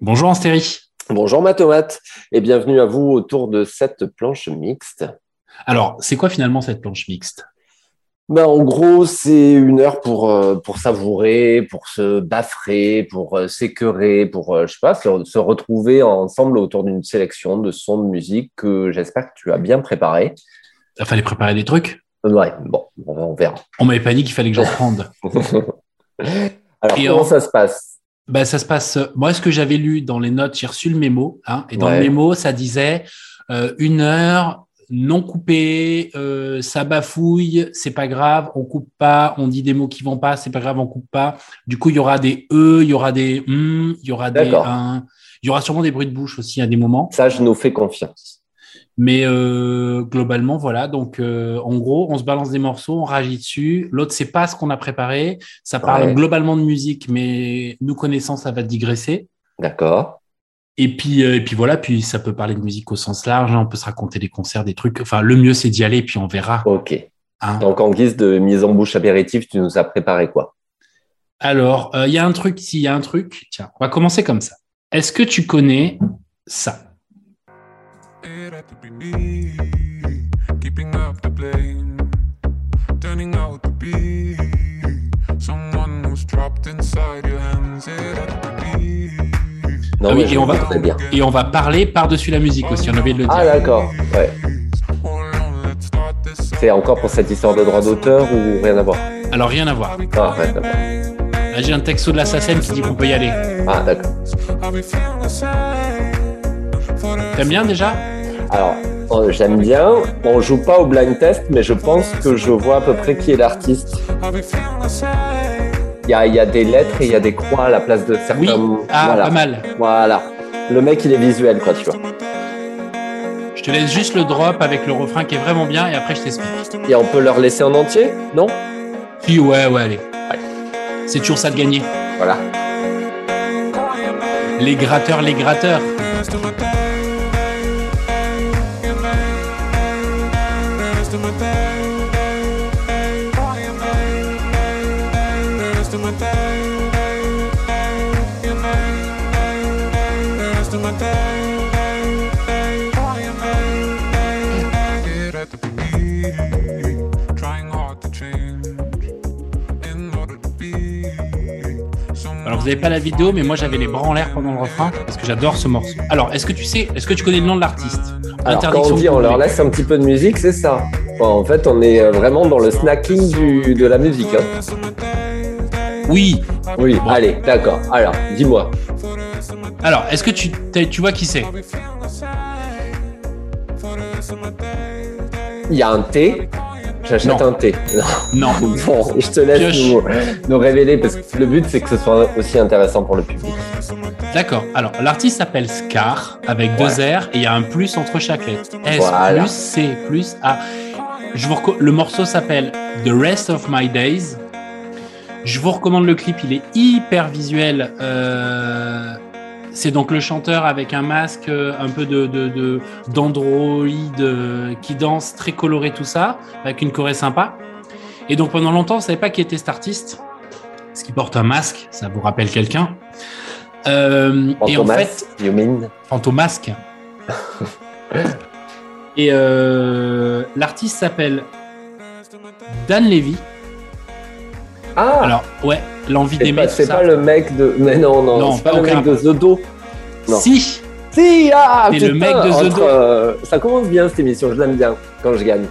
Bonjour Anstéry. Bonjour ma tomate et bienvenue à vous autour de cette planche mixte. Alors, c'est quoi finalement cette planche mixte? Ben, En gros, c'est une heure pour, euh, pour savourer, pour se baffrer, pour euh, s'écœurer, pour, euh, je sais pas, se, se retrouver ensemble autour d'une sélection de sons de musique que j'espère que tu as bien préparé. Il fallait préparer des trucs? Ouais, bon, on verra. On m'avait pas dit qu'il fallait que j'en prenne. Alors, comment ça se passe? Ben, Ça se passe. Moi, ce que j'avais lu dans les notes, j'ai reçu le mémo. Hein, et dans le mémo, ça disait euh, une heure non coupée, euh, ça bafouille, c'est pas grave, on coupe pas, on dit des mots qui vont pas, c'est pas grave, on coupe pas. Du coup, il y aura des e, il y aura des hum, il y aura des un, il y aura sûrement des bruits de bouche aussi à des moments. Ça, je nous fais confiance. Mais euh, globalement, voilà. Donc, euh, en gros, on se balance des morceaux, on réagit dessus. L'autre, c'est pas ce qu'on a préparé. Ça parle globalement de musique, mais nous connaissant, ça va digresser. D'accord. Et puis, euh, et puis voilà. Puis ça peut parler de musique au sens large. Hein. on peut se raconter des concerts, des trucs. Enfin, le mieux, c'est d'y aller, puis on verra. Ok. Hein. Donc, en guise de mise en bouche apéritif, tu nous as préparé quoi? Alors, il y a un truc. S'il y a un truc, tiens, on va commencer comme ça. Est-ce que tu connais ça? Keeping up the blame, turning out to be someone who's trapped inside your hands. Non, ah oui, et on, va, bien. et on va parler par-dessus la musique aussi, on a oublié de le dire. Ah d'accord, ouais. C'est encore pour cette histoire de droit d'auteur ou rien à voir? Alors rien à voir. Ah, rien à voir. Là j'ai un texto de l'assassin qui dit qu'on peut y aller. Ah d'accord. T'aimes bien déjà? Alors, oh, j'aime bien. On joue pas au blind test, mais je pense que je vois à peu près qui est l'artiste. Il y a, y a, des lettres et il y a des croix à la place de certains. Oui, ah, pas mal. Voilà. Le mec, il est visuel, quoi, tu vois. Je te laisse juste le drop avec le refrain qui est vraiment bien et après je t'explique. Et on peut leur laisser en entier, non? Si, ouais, ouais, allez. C'est toujours ça de gagner. Voilà. Les gratteurs, les gratteurs. Pas la vidéo, mais moi j'avais les bras en l'air pendant le refrain parce que j'adore ce morceau. Alors, est-ce que tu sais, est-ce que tu connais le nom de l'artiste? Alors quand on dit on leur laisse un petit peu de musique, c'est ça. en fait, on est euh, vraiment dans le snacking du, de la musique. Hein. Oui. Oui, allez, d'accord. Alors, dis-moi. Alors, est-ce que tu, tu vois qui c'est? Il y a un thé. J'achète un thé. Non. bon, je te laisse nous, révéler parce que le but c'est que ce soit aussi intéressant pour le public. D'accord. Alors, l'artiste s'appelle Scar avec deux R et il y a un plus entre chaque lettre. S plus C plus A. Je vous Le morceau s'appelle The Rest of My Days. Je vous recommande le clip, il est hyper visuel. Euh, c'est donc le chanteur avec un masque euh, un peu de, d'androïde euh, qui danse, très coloré tout ça, avec une choré sympa. Et donc pendant longtemps, on ne savait pas qui était cet artiste, parce qu'il porte un masque, ça vous rappelle quelqu'un. Euh, et en fait, you mean? Fantomasque. et euh, l'artiste s'appelle Dan Levy. Ah Alors, ouais, l'envie d'aimer. C'est pas le mec de. Mais non, non, non c'est pas, le mec de The Do. Si Si Ah C'est le mec de The Do. Euh, ça commence bien cette émission, je l'aime bien quand je gagne.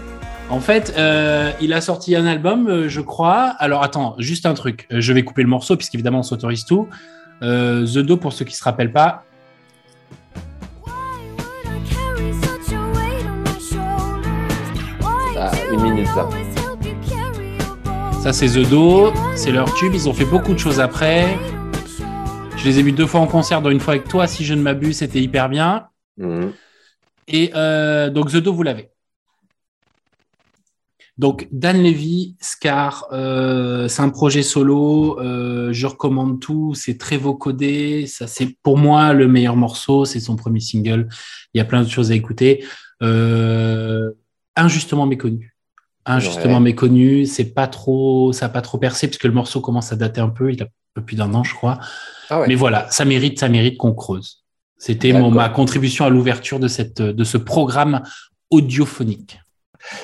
En fait, euh, il a sorti un album, euh, je crois. Alors attends, juste un truc. Je vais couper le morceau, puisqu'évidemment on s'autorise tout. The Do, pour ceux qui se rappellent pas, ah, une minute là. Ça, c'est The Do, c'est leur tube. Ils ont fait beaucoup de choses après. Je les ai vus deux fois en concert, dont une fois avec toi, si je ne m'abuse, c'était hyper bien. Mhm. Et euh, donc, The Do, vous l'avez. Donc, Dan Levy, Scar, euh, c'est un projet solo. Euh, je recommande tout. C'est très vocodé. Ça, c'est pour moi le meilleur morceau. C'est son premier single. Il y a plein de choses à écouter. injustement méconnu injustement méconnu. C'est pas trop, ça n'a pas trop percé parce que le morceau commence à dater un peu. Il a peu plus d'un an, je crois. Ah Mais voilà, ça mérite, ça mérite qu'on creuse. C'était ma contribution à l'ouverture de, cette, de ce programme audiophonique.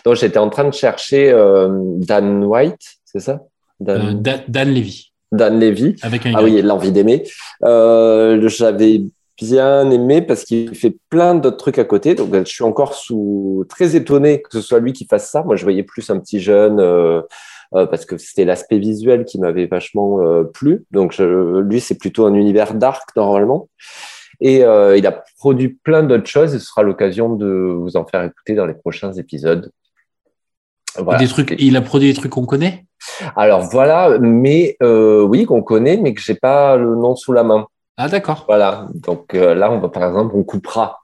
Donc, j'étais en train de chercher euh, Dan White, c'est ça? Dan... Euh, Dan, Levy. Dan Levy. Avec un ah oui, l'envie d'aimer. Euh, j'avais bien aimé parce qu'il fait plein d'autres trucs à côté. Donc, je suis encore sous... très étonné que ce soit lui qui fasse ça. Moi, je voyais plus un petit jeune parce que c'était l'aspect visuel qui m'avait vachement plu. Donc, lui, c'est plutôt un univers dark normalement. Et euh, il a produit plein d'autres choses et ce sera l'occasion de vous en faire écouter dans les prochains épisodes. Des trucs, il a produit des trucs qu'on connaît? Alors voilà, mais euh, oui, qu'on connaît, mais que j'ai pas le nom sous la main. Ah d'accord. Voilà. Donc euh, là, on va par exemple, on coupera.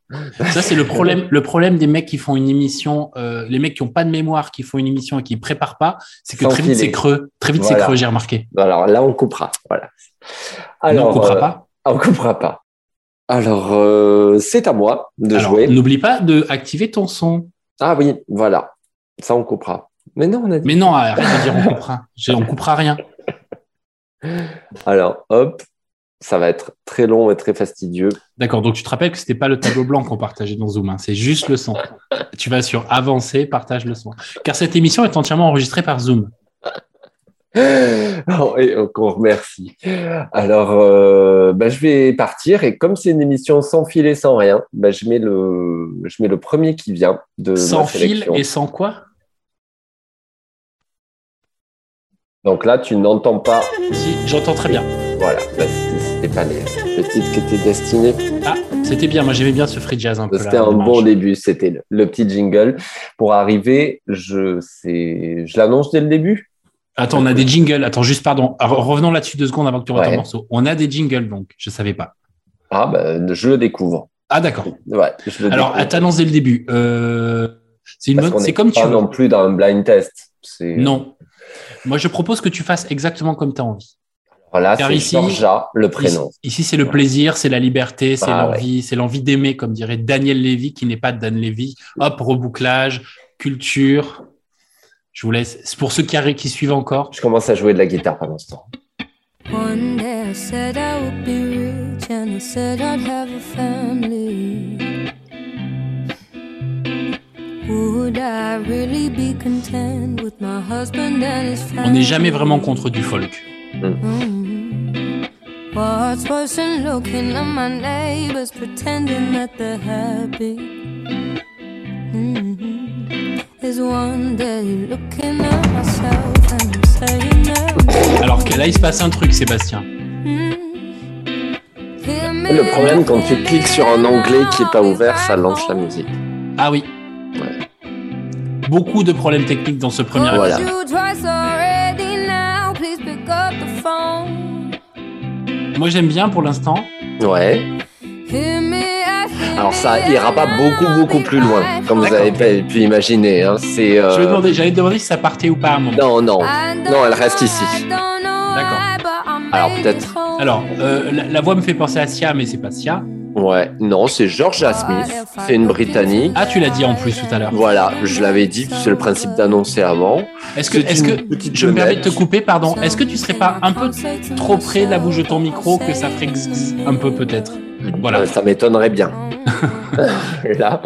Ça c'est le problème. Le problème des mecs qui font une émission, les mecs qui ont pas de mémoire, qui font une émission et qui préparent pas, c'est que très vite c'est creux. Très vite c'est creux. J'ai remarqué. Alors là, on coupera. Voilà. Alors, on coupera pas. On coupera pas. Alors, euh, c'est à moi de jouer. N'oublie pas de activer ton son. Ah oui, voilà. Ça, on coupera. Mais non, on a dit. Mais non, arrête de dire on coupera. on coupera rien. Alors, hop, ça va être très long et très fastidieux. D'accord, donc tu te rappelles que ce n'était pas le tableau blanc qu'on partageait dans Zoom, hein. c'est juste le son. tu vas sur avancer, partage le son. Car cette émission est entièrement enregistrée par Zoom. Oh, et on remercie. Alors, euh, bah, je vais partir et comme c'est une émission sans fil et sans rien, bah, je, mets le, je mets le premier qui vient de Sans fil et sans quoi? Donc là, tu n'entends pas. Si, j'entends très bien. Voilà, bah, c'était pas les, le titre qui était destiné. Ah, c'était bien. Moi, j'aimais bien ce free jazz un peu. C'était un bon début. C'était le, petit jingle. Pour arriver, je, je l'annonce dès le début. Attends, on a des jingles. Attends, juste pardon. revenons là-dessus deux secondes avant que tu reviennes morceau. On a des jingles, donc. Je ne savais pas. Ah, ben, je le découvre. Ah, d'accord. Ouais, Alors, à t'annoncer le début. Euh, c'est une C'est comme pas non plus dans un blind test. Non. Moi, je propose que tu fasses exactement comme tu as envie. Voilà, c'est Georgia, le prénom. Ici, c'est le plaisir, c'est la liberté, c'est ah, l'envie, c'est l'envie d'aimer, comme dirait Daniel Lévy, qui n'est pas Dan Lévy. Hop, rebouclage, culture, je vous laisse. C'est pour ceux qui, qui suivent encore. Je commence à jouer de la guitare pendant ce temps. On n'est jamais vraiment contre du folk. Mm. Alors que là, il se passe un truc, Sébastien. Le problème, quand tu cliques sur un onglet qui n'est pas ouvert, ça lance la musique. Ah oui. Beaucoup de problèmes techniques dans ce premier voilà. Moi, j'aime bien pour l'instant. Ouais. Alors ça ira pas beaucoup beaucoup plus loin, comme vous avez pu imaginer. Hein. C'est. Euh... J'allais demander si ça partait ou pas à un moment. Non non non, elle reste ici. D'accord. Alors peut-être. Alors euh, la, voix me fait penser à Sia, mais c'est pas Sia. Ouais, non, c'est Georgia Smith, c'est une Britannique. Ah, tu l'as dit en plus tout à l'heure. Voilà, je l'avais dit, c'est le principe d'annoncer avant. Est-ce que, est-ce que, je me permets de te couper, pardon, est-ce que tu serais pas un peu trop près de la bouche de ton micro que ça ferait un peu peut-être? Voilà. Euh, ça m'étonnerait bien. là.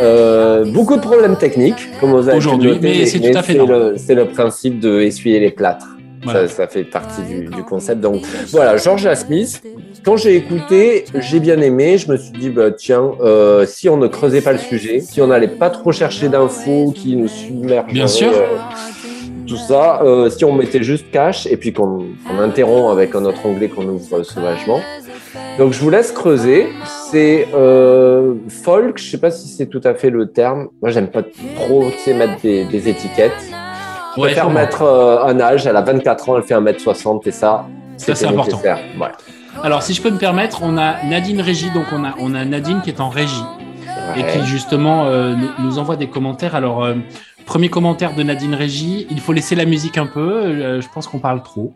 Euh, beaucoup de problèmes techniques, comme vous avez Aujourd'hui, mais c'est tout à fait C'est le principe de essuyer les plâtres. Ça, fait partie du, concept. Donc voilà, George Smith. Quand j'ai écouté, j'ai bien aimé. Je me suis dit, bah, tiens, euh, si on ne creusait pas le sujet, si on n'allait pas trop chercher d'infos qui nous submergent, bien sûr. Euh, tout ça, si on mettait juste cash et puis qu'on interrompt avec un autre onglet qu'on ouvre sauvagement, donc je vous laisse creuser. C'est euh, folk, je sais pas si c'est tout à fait le terme. Moi j'aime pas trop mettre des, étiquettes. Ouais, préfère mettre euh, un âge, elle a 24 ans, elle fait 1m60 et ça, c'est important. Alors si je peux me permettre, on a Nadine Régie, donc on a, on a Nadine qui est en régie et qui justement euh, nous, envoie des commentaires. Alors premier commentaire de Nadine Régie, il faut laisser la musique un peu, je pense qu'on parle trop.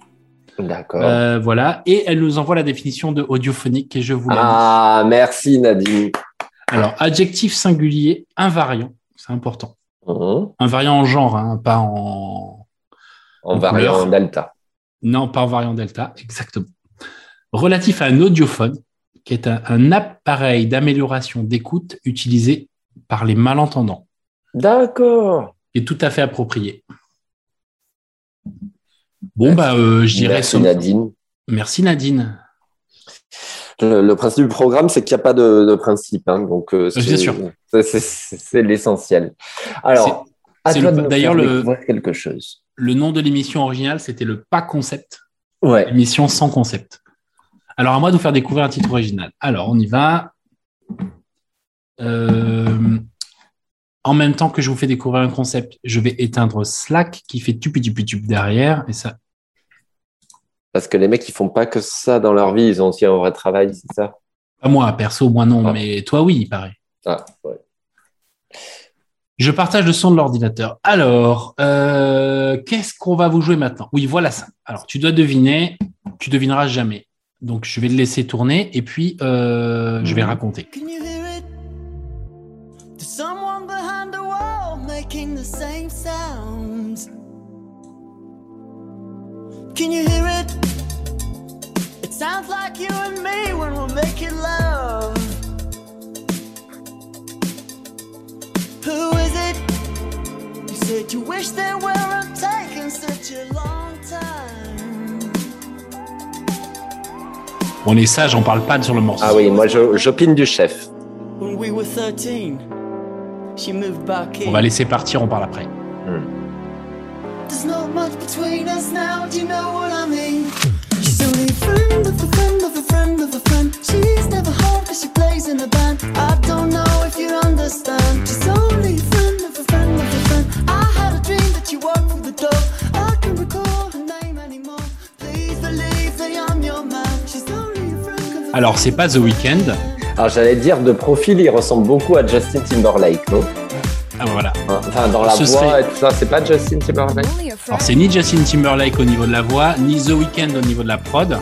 D'accord. Euh, voilà. Et elle nous envoie la définition de audiophonique et je vous la Ah, merci Nadine. Alors, adjectif singulier invariant, c'est important. Mhm. Invariant en genre, hein, pas en. En variant delta. Non, pas en variant Delta, exactement. Relatif à un audiophone, qui est un, appareil d'amélioration d'écoute utilisé par les malentendants. D'accord. Et tout à fait approprié. Bon, bah, euh, je dirais. Merci Nadine. Merci Nadine. Le, principe du programme, c'est qu'il n'y a pas de, principe. Hein, donc, euh. C'est l'essentiel. Alors, d'ailleurs le quelque chose. Le nom de l'émission originale, c'était le pas concept. Ouais. Émission sans concept. Alors, à moi de vous faire découvrir un titre original. Alors, on y va. Euh, en même temps que je vous fais découvrir un concept, je vais éteindre Slack qui fait tupi tupi tup derrière et ça. Parce que les mecs, ils font pas que ça dans leur vie, ils ont aussi un vrai travail, c'est ça? Pas moi, perso, moi non, ah. mais toi oui, il paraît. Ah, ouais. Je partage le son de l'ordinateur. Alors, euh, qu'est-ce qu'on va vous jouer maintenant? Oui, voilà ça. Alors, tu dois deviner, tu devineras jamais. Donc, je vais le laisser tourner et puis euh, je vais raconter. Can you hear it? Sounds like you and me when we're making love. Who is it? You said you wish they weren't taking such a long time. On est sage, on parle pas sur le morceau. Ah oui, moi j'opine du chef. When we were 13, she moved back in. On va laisser partir, on parle après. Hmm. There's not much between us now, do you know what I mean? Alors, c'est pas The Weeknd. Alors, j'allais dire, de profil, il ressemble beaucoup à Justin Timberlake, non? Ah bah voilà. Enfin, dans la voix et tout ça, c'est pas Justin Timberlake Alors, c'est ni Justin Timberlake au niveau de la voix, ni The Weeknd au niveau de la prod.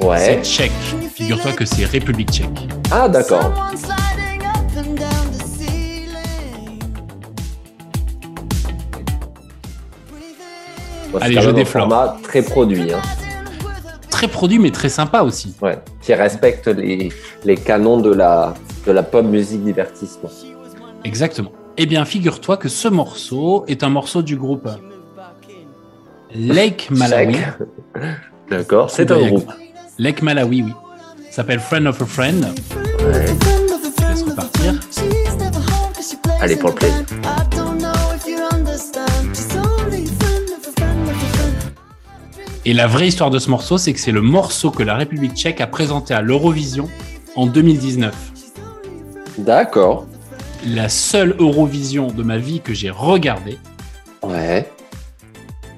Ouais. C'est tchèque. Figure-toi que c'est République tchèque. Ah, d'accord. Allez, je déflore. Très produit. Hein très produit, mais très sympa aussi. Ouais, qui respecte les, les canons de la, de la pop musique divertissement. Exactement. Eh bien, figure-toi que ce morceau est un morceau du groupe Lake Malawi. D'accord, c'est un groupe. Lake Malawi, oui. S'appelle Friend of a Friend. Ouais. Je laisse repartir. Allez, pour le plaisir. Et la vraie histoire de ce morceau, c'est que c'est le morceau que la République tchèque a présenté à l'Eurovision en 2019. D'accord. La seule Eurovision de ma vie que j'ai regardée. Ouais.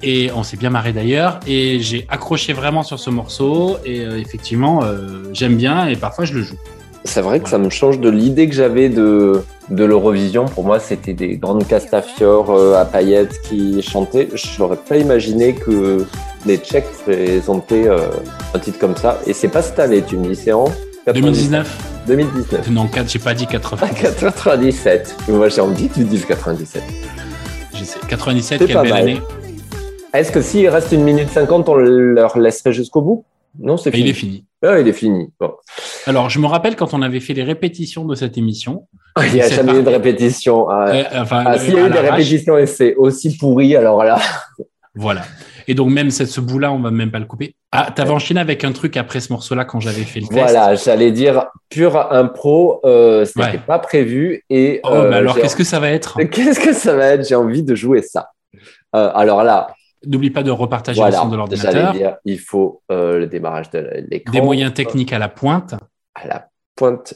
Et on s'est bien marré d'ailleurs. Et j'ai accroché vraiment sur ce morceau. Et euh, effectivement, euh, j'aime bien et parfois je le joue. C'est vrai que ça me change de l'idée que j'avais de, de l'Eurovision. Pour moi, c'était des grandes castafiores euh, à paillettes qui chantaient. Je n'aurais pas imaginé que les Tchèques présentaient euh, un titre comme ça. Et c'est pas cette année, tu me dis, c'est en 2019 2019. Non, j'ai pas dit 80. 97. Moi, j'ai envie que tu dises 97. Je sais. 97, quelle belle année. Est-ce que s'il reste une minute 50, on leur laisserait jusqu'au bout? Non, c'est fini. Il est fini. Ah, il est fini. Alors, je me rappelle quand on avait fait les répétitions de cette émission. il n'y a jamais eu de répétition. Ah, euh, enfin, ah, s'il y a eu des répétitions et c'est aussi pourri, alors là. Voilà. Et donc, même cette, ce bout-là, on va même pas le couper. Ah, tu avais enchaîné avec un truc après ce morceau-là quand j'avais fait le test. Voilà, j'allais dire pure impro, euh, ce n'était pas prévu. Et, oh, mais euh, alors, qu'est-ce que ça va être Qu'est-ce que ça va être? J'ai envie de jouer ça. Euh, alors là. N'oublie pas de repartager le son de l'ordinateur. dire, il faut euh, le démarrage de l'écran. Des moyens techniques à la pointe. À la pointe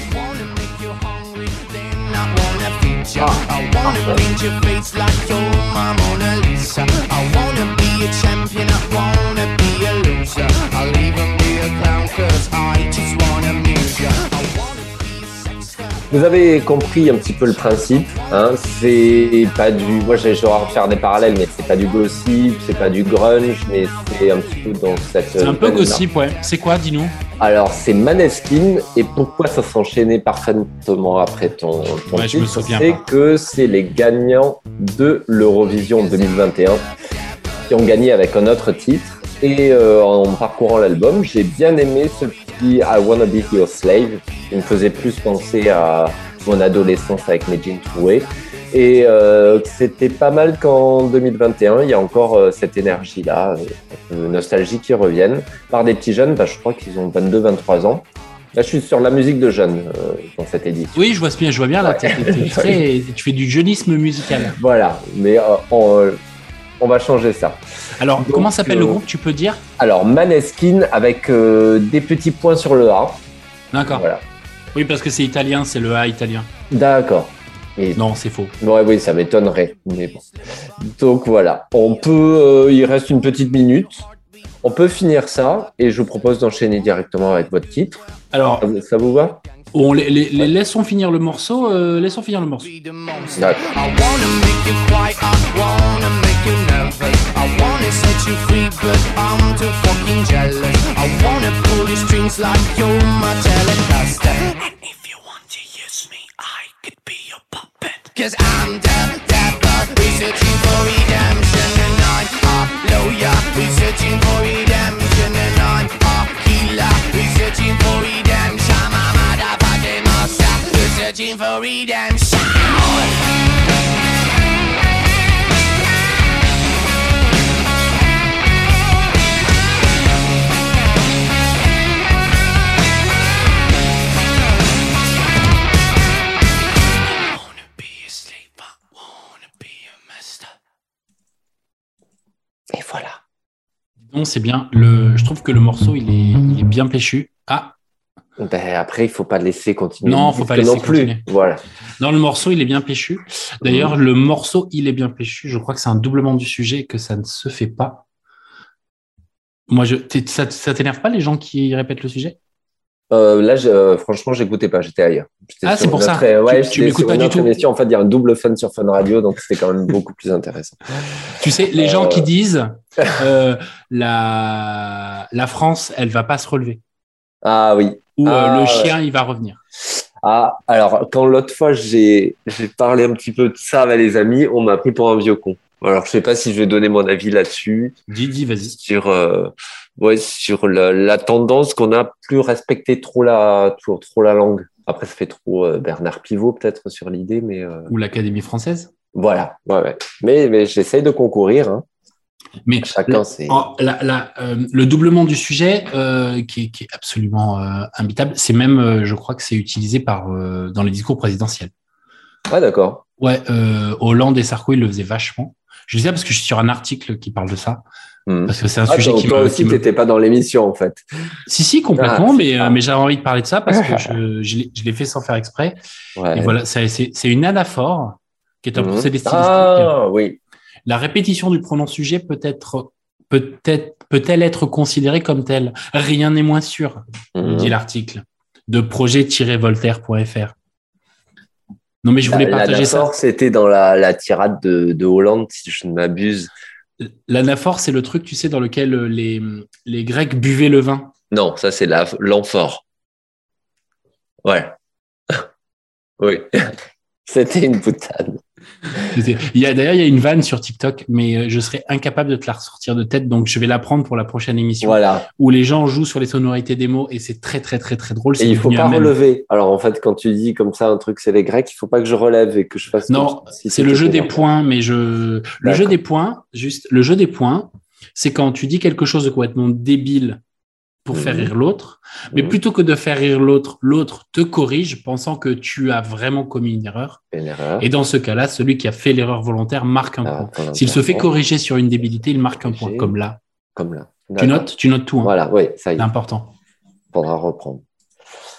Vous avez compris un petit peu le principe. Hein, c'est pas du. Moi, je vais faire des parallèles, mais pas du gossip, c'est pas du grunge, mais c'est un petit peu dans cette. C'est un peu gossip, ouais. C'est quoi, dis-nous? Alors, c'est Maneskin, et pourquoi ça s'enchaînait parfaitement après ton, ton Ouais, titre, c'est que c'est les gagnants de l'Eurovision 2021 qui ont gagné avec un autre titre. Et euh, en parcourant l'album, j'ai bien aimé ce petit I Wanna Be Your Slave. Il me faisait plus penser à mon adolescence avec Medjin Troué. Et euh, c'était pas mal qu'en 2021, il y a encore euh, cette énergie-là, euh, nostalgie qui reviennent par des petits jeunes. Bah, je crois qu'ils ont 22-23 ans. Là, je suis sur la musique de jeunes euh, dans cette édition. Oui, je vois bien, je vois bien là. Ouais. très- tu fais du jeunisme musical. Voilà, mais on, on va changer ça. Alors, Donc, comment s'appelle le groupe Tu peux dire? Alors, Maneskin avec des petits points sur le A. D'accord. Voilà. Oui, parce que c'est italien, c'est le A italien. D'accord. Et Non, c'est faux. Ouais, oui, ça m'étonnerait. Mais bon. Donc voilà, on peut. euh, il reste une petite minute. On peut finir ça et je vous propose d'enchaîner directement avec votre titre. Alors, Ça vous- Ça vous va? on les, les- les- laissons finir le morceau. euh, laissons finir le morceau. Cause I'm the devil, researching for redemption, and I'm a lawyer, researching for redemption, and I'm a healer, researching for redemption. I'm a motherfucking monster, researching for redemption. Non, c'est bien. Le, je trouve que le morceau, il est, il est bien péchu. Ah, Ben, après, il faut pas laisser continuer. Non, le faut pas laisser non plus. continuer. Voilà. non, le morceau, il est bien péchu. D'ailleurs, le morceau, il est bien péchu. Je crois que c'est un doublement du sujet et que ça ne se fait pas. Moi, je, ça, ça t'énerve pas les gens qui répètent le sujet? Euh, là, je- euh, franchement, j'écoutais pas, j'étais ailleurs. Ah, c'est pour ça. euh, ouais, Tu- tu sur pas une du tout. émission. En fait, il y a un double fun sur Fun Radio, donc c'était quand même beaucoup plus intéressant. Tu sais, les gens Euh. qui disent euh, la, la France, elle va pas se relever. Ah oui. Ou euh, Ah, le ouais. chien, il va revenir. Ah, alors, quand l'autre fois, j'ai parlé un petit peu de ça avec les amis, on m'a pris pour un vieux con. Alors, je sais pas si je vais donner mon avis là-dessus, dis, vas-y. sur, euh, ouais, sur la, la tendance qu'on a plus respecté trop la, trop, trop la langue. Après, ça fait trop euh, Bernard Pivot, peut-être, sur l'idée, mais euh, Ou l'Académie française. voilà. Ouais, ouais. Mais, mais j'essaye de concourir. Hein. Mais Chacun, la- la, euh, le doublement du sujet, euh, qui, est, qui est absolument euh, imbitable, c'est même, euh, je crois que c'est utilisé par euh, dans les discours présidentiels. Ah, d'accord. Ouais, euh, Hollande et Sarko, ils le faisaient vachement. Je dis ça parce que je suis sur un article qui parle de ça, Hmm. parce que c'est un Ah, sujet qui toi me, aussi, qui me- t'étais pas dans l'émission, en fait. Si, si, complètement, Ah, mais, euh, ah. mais j'avais envie de parler de ça parce que je, je l'ai- je l'ai fait sans faire exprès. Ouais. Et voilà, c'est une anaphore qui est un Mhm. procédé stylistique. Ah, oui. La répétition du pronom sujet peut être peut-être peut-elle être considérée comme telle? Rien n'est moins sûr, Mhm. dit l'article de projet-voltaire.fr. Non mais je voulais La- partager ça. l'anaphore, c'était dans la, la tirade de, de Hollande, si je ne m'abuse. L'anaphore, c'est le truc, tu sais, dans lequel euh, les, les Grecs buvaient le vin. Non, ça c'est la- l'amphore. Ouais. oui. C'était une boutade. Il y a d'ailleurs il y a une vanne sur TikTok, mais euh, je serais incapable de te la ressortir de tête, donc je vais la prendre pour la prochaine émission Voilà. où les gens jouent sur les sonorités des mots et c'est très très très très drôle. Et il faut devenu pas relever. Alors en fait, quand tu dis comme ça un truc, c'est les Grecs, il faut pas que je relève et que je fasse. Non, si c'est le jeu des points, mais je le jeu des points, juste le jeu des points, c'est quand tu dis quelque chose de complètement débile pour faire Mhm. rire l'autre, mais Mhm. plutôt que de faire rire l'autre, l'autre te corrige pensant que tu as vraiment commis une erreur. Une erreur. Et dans ce cas-là, celui qui a fait l'erreur volontaire marque un Ah, point. S'il se fait temps, corriger sur une débilité, il marque un point, comme là. Comme là. Tu notes, tu notes tout. hein. Voilà, oui, ça y C'est est. important. Faudra reprendre.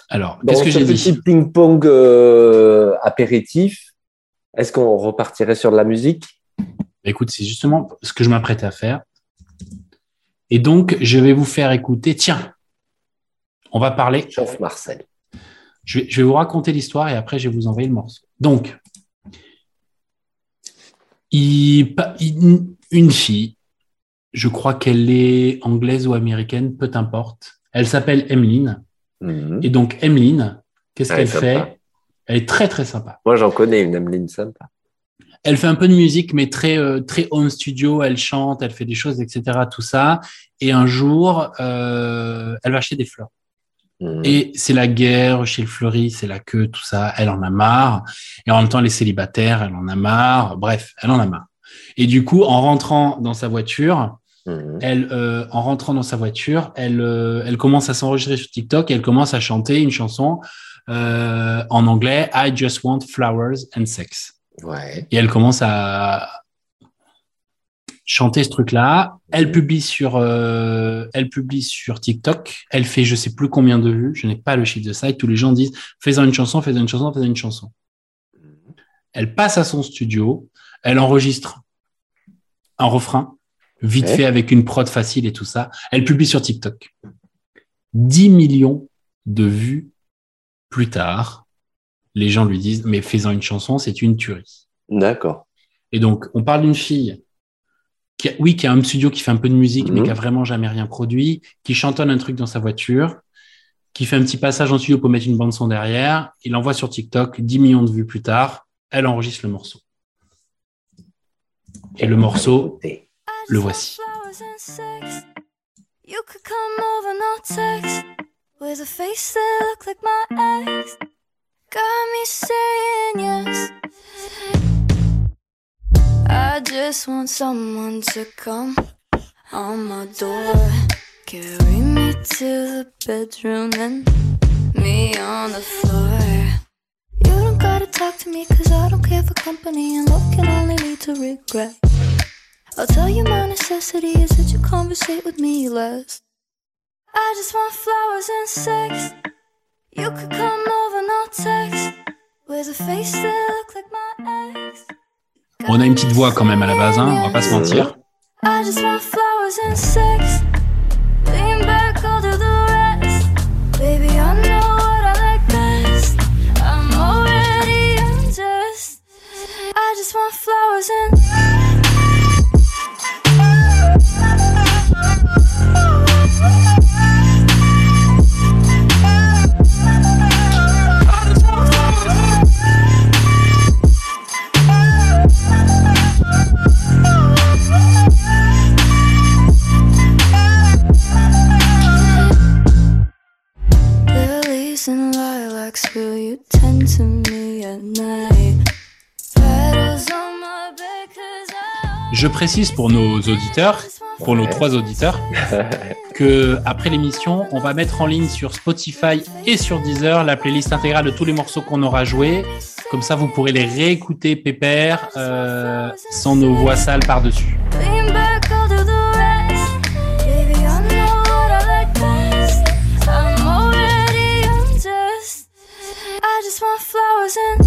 Alors, qu'est-ce que j'ai dit? petit ping-pong euh, apéritif, est-ce qu'on repartirait sur de la musique? Écoute, c'est justement ce que je m'apprêtais à faire. Et donc, je vais vous faire écouter. Tiens, on va parler. Chauffe Marcel. Je vais, je vais vous raconter l'histoire et après, je vais vous envoyer le morceau. Donc, il, une fille, je crois qu'elle est anglaise ou américaine, peu importe. Elle s'appelle Emeline. Mhm. Et donc, Emeline, qu'est-ce qu'elle fait? Elle est très, très sympa. Moi, j'en connais une Emeline sympa. Elle fait un peu de musique, mais très, euh, très home studio. Elle chante, elle fait des choses, etc. Tout ça. Et un jour, euh, elle va acheter des fleurs. Mhm. Et c'est la guerre chez le fleuri, c'est la queue, tout ça. Elle en a marre. Et en même temps, elle est célibataire, elle en a marre. Bref, elle en a marre. Et du coup, en rentrant dans sa voiture, mhm. elle, euh, en rentrant dans sa voiture, elle, euh, elle commence à s'enregistrer sur TikTok et elle commence à chanter une chanson euh, en anglais, I just want flowers and sex. Ouais. Et elle commence à chanter ce truc-là. Elle publie sur, elle publie sur TikTok. Elle fait je sais plus combien de vues. Je n'ai pas le chiffre de ça. Et tous les gens disent fais-en une chanson, fais-en une chanson, fais-en une chanson. Mhm. Elle passe à son studio. Elle enregistre un refrain, vite fait avec une prod facile et tout ça. Elle publie sur TikTok. 10 millions de vues plus tard, les gens lui disent Mais faisant une chanson, c'est une tuerie. D'accord. Et donc, on parle d'une fille qui, a, oui, qui a un studio qui fait un peu de musique, mais mhm. qui a vraiment jamais rien produit, qui chantonne un truc dans sa voiture, qui fait un petit passage en studio pour mettre une bande son derrière. Il envoie sur TikTok 10 millions de vues plus tard. Elle enregistre le morceau. Et le morceau, le voici. You could come over, no text With a face that looked like my ex Got me saying yes. I just want someone to come on my door. Carry me to the bedroom and me on the floor. You don't gotta talk to me cause I don't care for company. And love can only lead to regret? I'll tell you my necessity is that you conversate with me less. I just want flowers and sex. You could come over, no text. With a face that looks like my ex. On a une petite voix quand même à la base, hein, on va pas se mentir. I just want flowers and sex. Lean back, I'll do the rest. Baby, I know what I like best. I'm already undressed. I just want flowers and Je précise pour nos auditeurs, pour nos trois auditeurs, que après l'émission, on va mettre en ligne sur Spotify et sur Deezer la playlist intégrale de tous les morceaux qu'on aura joués. Comme ça, vous pourrez les réécouter pépère euh, sans nos voix sales par-dessus. doesn't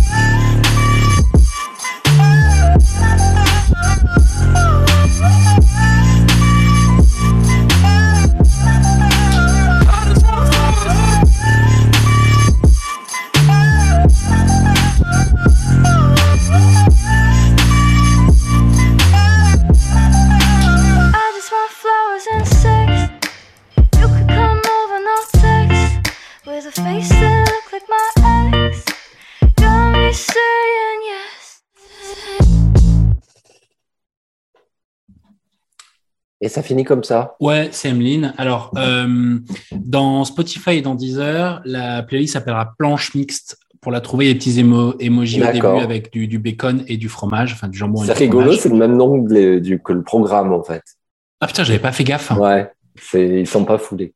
Et ça finit comme ça Ouais, c'est Emeline. Alors, euh, dans Spotify et dans Deezer, la playlist s'appellera Planche Mixte. Pour la trouver, il y a des petits émo emojis au début avec du, bacon et du fromage, enfin du jambon. C'est rigolo, c'est le même nom du, que le programme en fait. Ah putain, j'avais pas fait gaffe. Ouais. Ils sont pas foulés.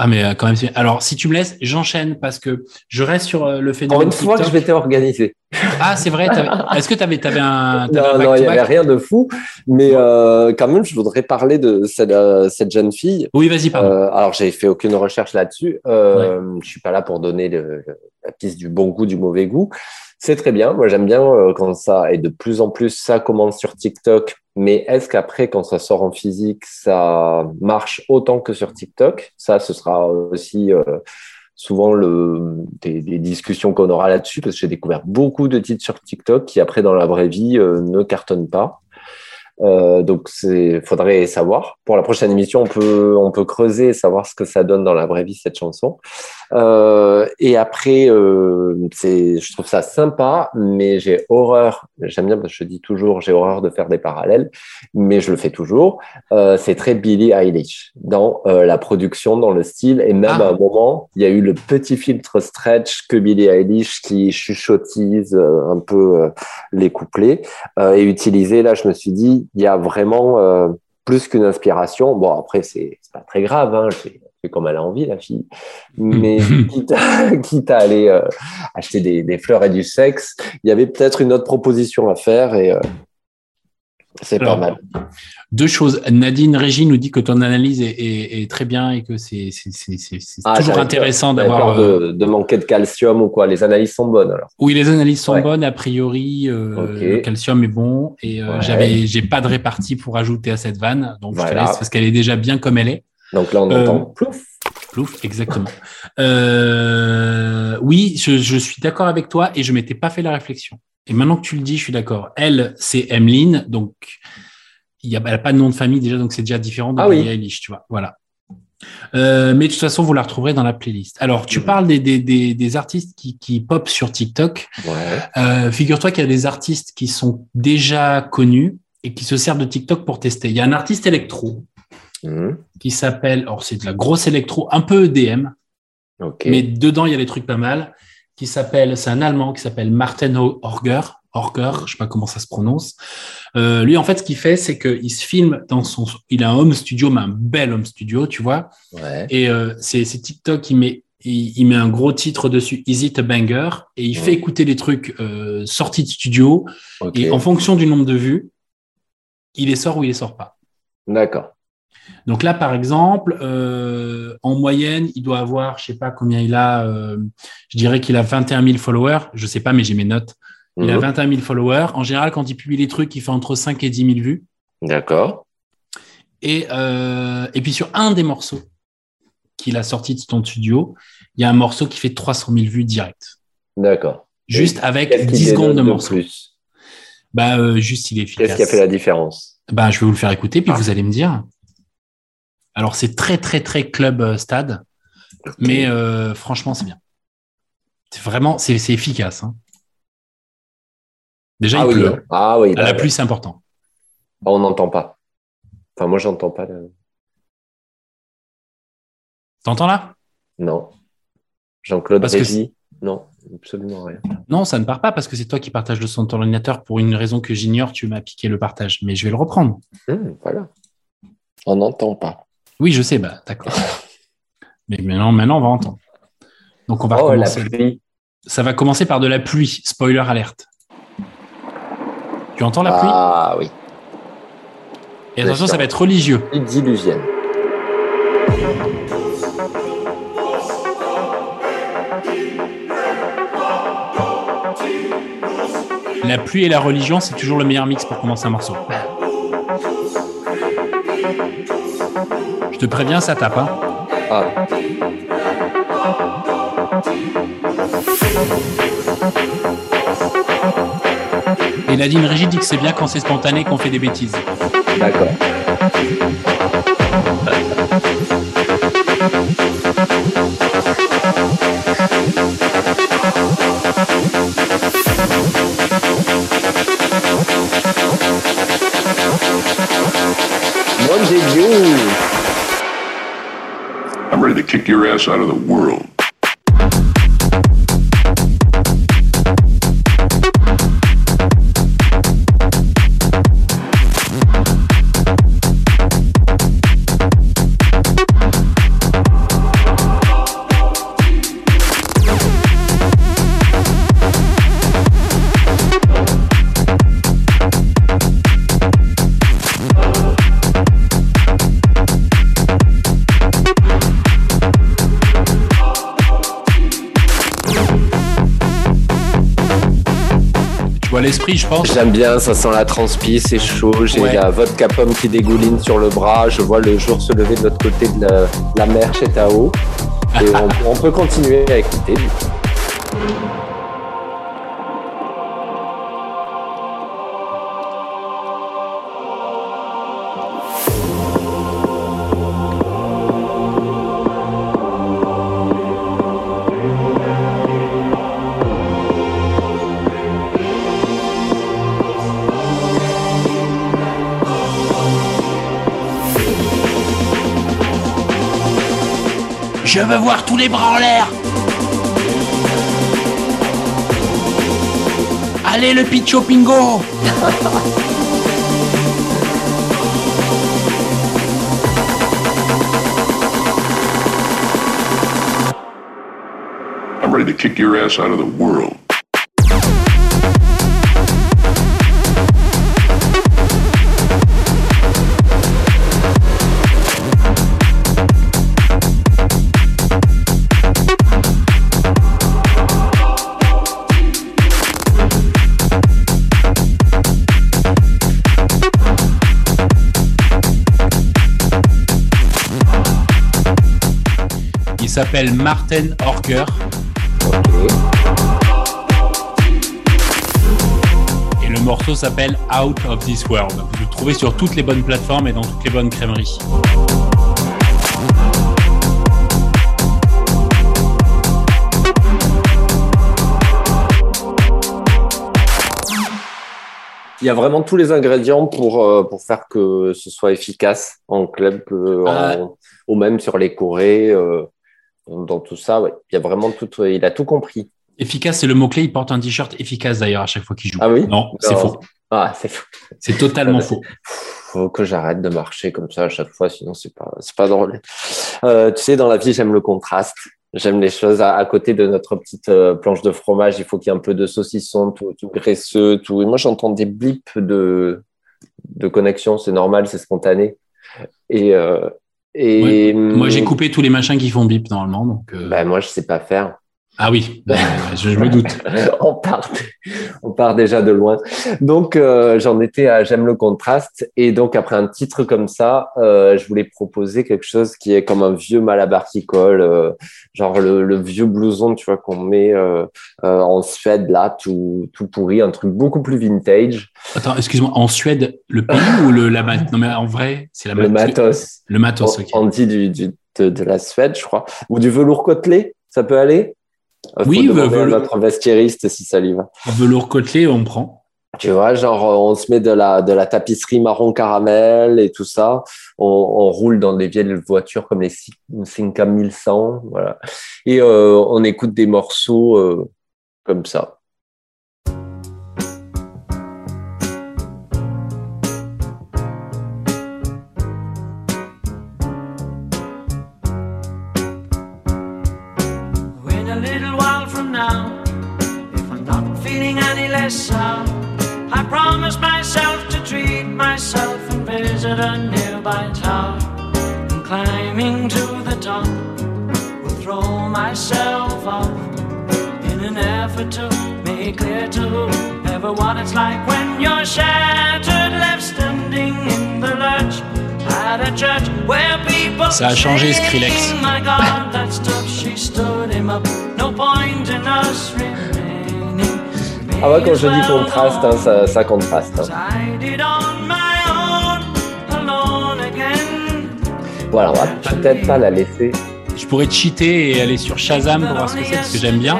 Ah, mais euh, quand même. Alors, si tu me laisses, j'enchaîne parce que je reste sur euh, le phénomène. une fois que je m'étais organisé. Ah, c'est vrai. Est-ce que tu avais, avais, un. non, non, il n'y avait rien de fou. Mais euh, quand même, je voudrais parler de cette, cette jeune fille. Oui, vas-y, pardon. alors, j'ai fait aucune recherche là-dessus. Je ne suis pas là pour donner la piste du bon goût, du mauvais goût. C'est très bien. Moi, j'aime bien quand ça, et de plus en plus, ça commence sur TikTok mais est-ce qu'après, quand ça sort en physique, ça marche autant que sur TikTok? Ça, ce sera aussi euh, souvent des, discussions qu'on aura là-dessus, parce que j'ai découvert beaucoup de titres sur TikTok qui, après, dans la vraie vie, euh, ne cartonnent pas. Euh, donc, il faudrait savoir. Pour la prochaine émission, on peut, on peut creuser et savoir ce que ça donne dans la vraie vie, cette chanson. Euh, et après, euh, c'est, je trouve ça sympa, mais j'ai horreur. J'aime bien parce que je dis toujours, j'ai horreur de faire des parallèles, mais je le fais toujours. Euh, c'est très Billie Eilish dans euh, la production, dans le style, et même ah. à un moment, il y a eu le petit filtre stretch que Billie Eilish qui chuchotise un peu les couplets et utilisé. Là, je me suis dit, y a vraiment plus qu'une inspiration. Bon, après, c'est pas très grave. Hein, comme elle a envie, la fille. Mais quitte, à, aller euh, acheter des, fleurs et du sexe, il y avait peut-être une autre proposition à faire et euh, c'est pas mal. Deux choses. Nadine Régie nous dit que ton analyse est, très bien et que c'est ah, toujours intéressant d'avoir. Euh, de, manquer de calcium ou quoi. Les analyses sont bonnes alors. Oui, les analyses sont bonnes. A priori, le calcium est bon et j'avais, j'ai pas de répartie pour ajouter à cette vanne. Donc je te laisse parce qu'elle est déjà bien comme elle est. Donc là, on entend euh, plouf. Plouf, exactement. Euh, oui, je, suis d'accord avec toi et je m'étais pas fait la réflexion. Et maintenant que tu le dis, je suis d'accord. Elle, c'est Emeline, donc il elle n'a pas de nom de famille déjà, donc c'est déjà différent de ah Eilish, tu vois. Voilà. Euh, mais de toute façon, vous la retrouverez dans la playlist. Alors, tu mhm. parles des, des, des, artistes qui, qui pop sur TikTok. Ouais. Figure-toi qu'il y a des artistes qui sont déjà connus et qui se servent de TikTok pour tester. Il y a un artiste électro Mhm. qui s'appelle, alors c'est de la grosse électro, un peu EDM, mais dedans il y a des trucs pas mal, qui s'appelle, c'est un Allemand qui s'appelle Martin Horger, Horger, je sais pas comment ça se prononce. Euh, lui, en fait, ce qu'il fait, c'est qu'il se filme dans son, il a un home studio, mais un bel home studio, tu vois. Et euh, c'est TikTok, il met, il, met un gros titre dessus, Is it a banger, et il fait écouter les trucs euh, sortis de studio, et en fonction du nombre de vues, il les sort ou il les sort pas. D'accord. Donc là, par exemple, euh, en moyenne, il doit avoir, je sais pas combien il a, euh, je dirais qu'il a 21 000 followers. Je sais pas, mais j'ai mes notes. Il a 21 mhm. 000 followers. En général, quand il publie les trucs, il fait entre 5 et 10 000 vues. D'accord. Et, euh, et puis sur un des morceaux qu'il a sorti de son studio, il y a un morceau qui fait 300 000 vues direct. D'accord. Juste avec 10 secondes de, morceau. Plus? Bah, juste, il est efficace. Qu'est-ce qui a fait la différence? Bah, Je vais vous le faire écouter, puis ah. vous allez me dire. Alors, c'est très, très, très club euh, stade, mais euh, franchement, c'est bien. C'est vraiment, c'est efficace. Hein. Déjà, ah il pleut. Ah oui, bah la pluie, c'est important. Ah, on n'entend pas. Enfin, moi, j'entends pas. T'entends là? Non. Jean-Claude Régy Non, absolument rien. Non, ça ne part pas parce que c'est toi qui partages le son de ton ordinateur pour une raison que j'ignore. Tu m'as piqué le partage, mais je vais le reprendre. Hum, voilà. On n'entend pas. Oui, je sais, bah, d'accord. Mais maintenant, maintenant, on va entendre. Donc, on va oh, commencer. Ça va commencer par de la pluie. Spoiler alerte. Tu entends la pluie? Ah oui. Et attention, ça va être religieux. Diluvienne. La pluie et la religion, c'est toujours le meilleur mix pour commencer un morceau. Je te préviens, ça tape. Hein? Ah. Et Nadine Régis dit que c'est bien quand c'est spontané qu'on fait des bêtises. D'accord. Kick your ass out of the world. Je pense. J'aime bien, ça sent la transpi, c'est chaud. J'ai la vodka pomme qui dégouline sur le bras. Je vois le jour se lever de l'autre côté de la, mer chez Tao. Et on, on peut continuer à écouter. Je veux voir tous les bras en l'air Allez le Picho Pingo I'm ready to kick your ass out of the world. S'appelle Martin Horker. Et le morceau s'appelle Out of This World. Vous le trouvez sur toutes les bonnes plateformes et dans toutes les bonnes crèmeries. Il y a vraiment tous les ingrédients pour, euh, pour faire que ce soit efficace en club euh, ah. ou même sur les courées. Euh, dans tout ça, il y a vraiment tout, il a tout compris. Efficace, c'est le mot-clé. Il porte un t-shirt efficace d'ailleurs à chaque fois qu'il joue. Ah oui? Non, c'est faux. Ah, c'est faux. C'est totalement faux. Faut que j'arrête de marcher comme ça à chaque fois, sinon c'est pas, c'est pas drôle. Euh, tu sais, dans la vie, j'aime le contraste. J'aime les choses à, côté de notre petite euh, planche de fromage. Il faut qu'il y ait un peu de saucisson, tout, graisseux, tout. Et moi, j'entends des blips de, de connexion. C'est normal, c'est spontané. Et, euh, et moi, j'ai hum, coupé tous les machins qui font bip normalement. Donc, euh... bah, moi, je sais pas faire. Ah oui, je, me doute. on, part, on part déjà de loin. Donc, euh, j'en étais à J'aime le contraste. Et donc, après un titre comme ça, euh, je voulais proposer quelque chose qui est comme un vieux malabar qui colle, euh, genre le, vieux blouson, tu vois, qu'on met euh, euh, en Suède, là, tout, tout pourri, un truc beaucoup plus vintage. Attends, excuse-moi, en Suède, le pays ou le, la Non, mais en vrai, c'est la Le matos. Le matos, ok. On dit du, du de, de, la Suède, je crois. Ou du velours côtelé, ça peut aller? Oui, velours. notre si ça lui va. Velours côtelé, on prend. Tu vois, genre, on se met de la, de la tapisserie marron caramel et tout ça. On, roule dans des vieilles voitures comme les Cinca 1100. Voilà. Et euh, on écoute des morceaux euh, comme ça. A nearby tower. And climbing to the top, will throw myself off in an effort to make clear to whoever what it's like when you're shattered, left standing in the lurch. Ça a changé Skrillex. My God, that stuff she stood him up. No point in us ah ouais, quand je dis contraste, hein, ça, ça, contraste. Hein. Voilà, on va peut-être pas la laisser. Je pourrais cheater et aller sur Shazam pour voir ce que c'est, parce que j'aime bien.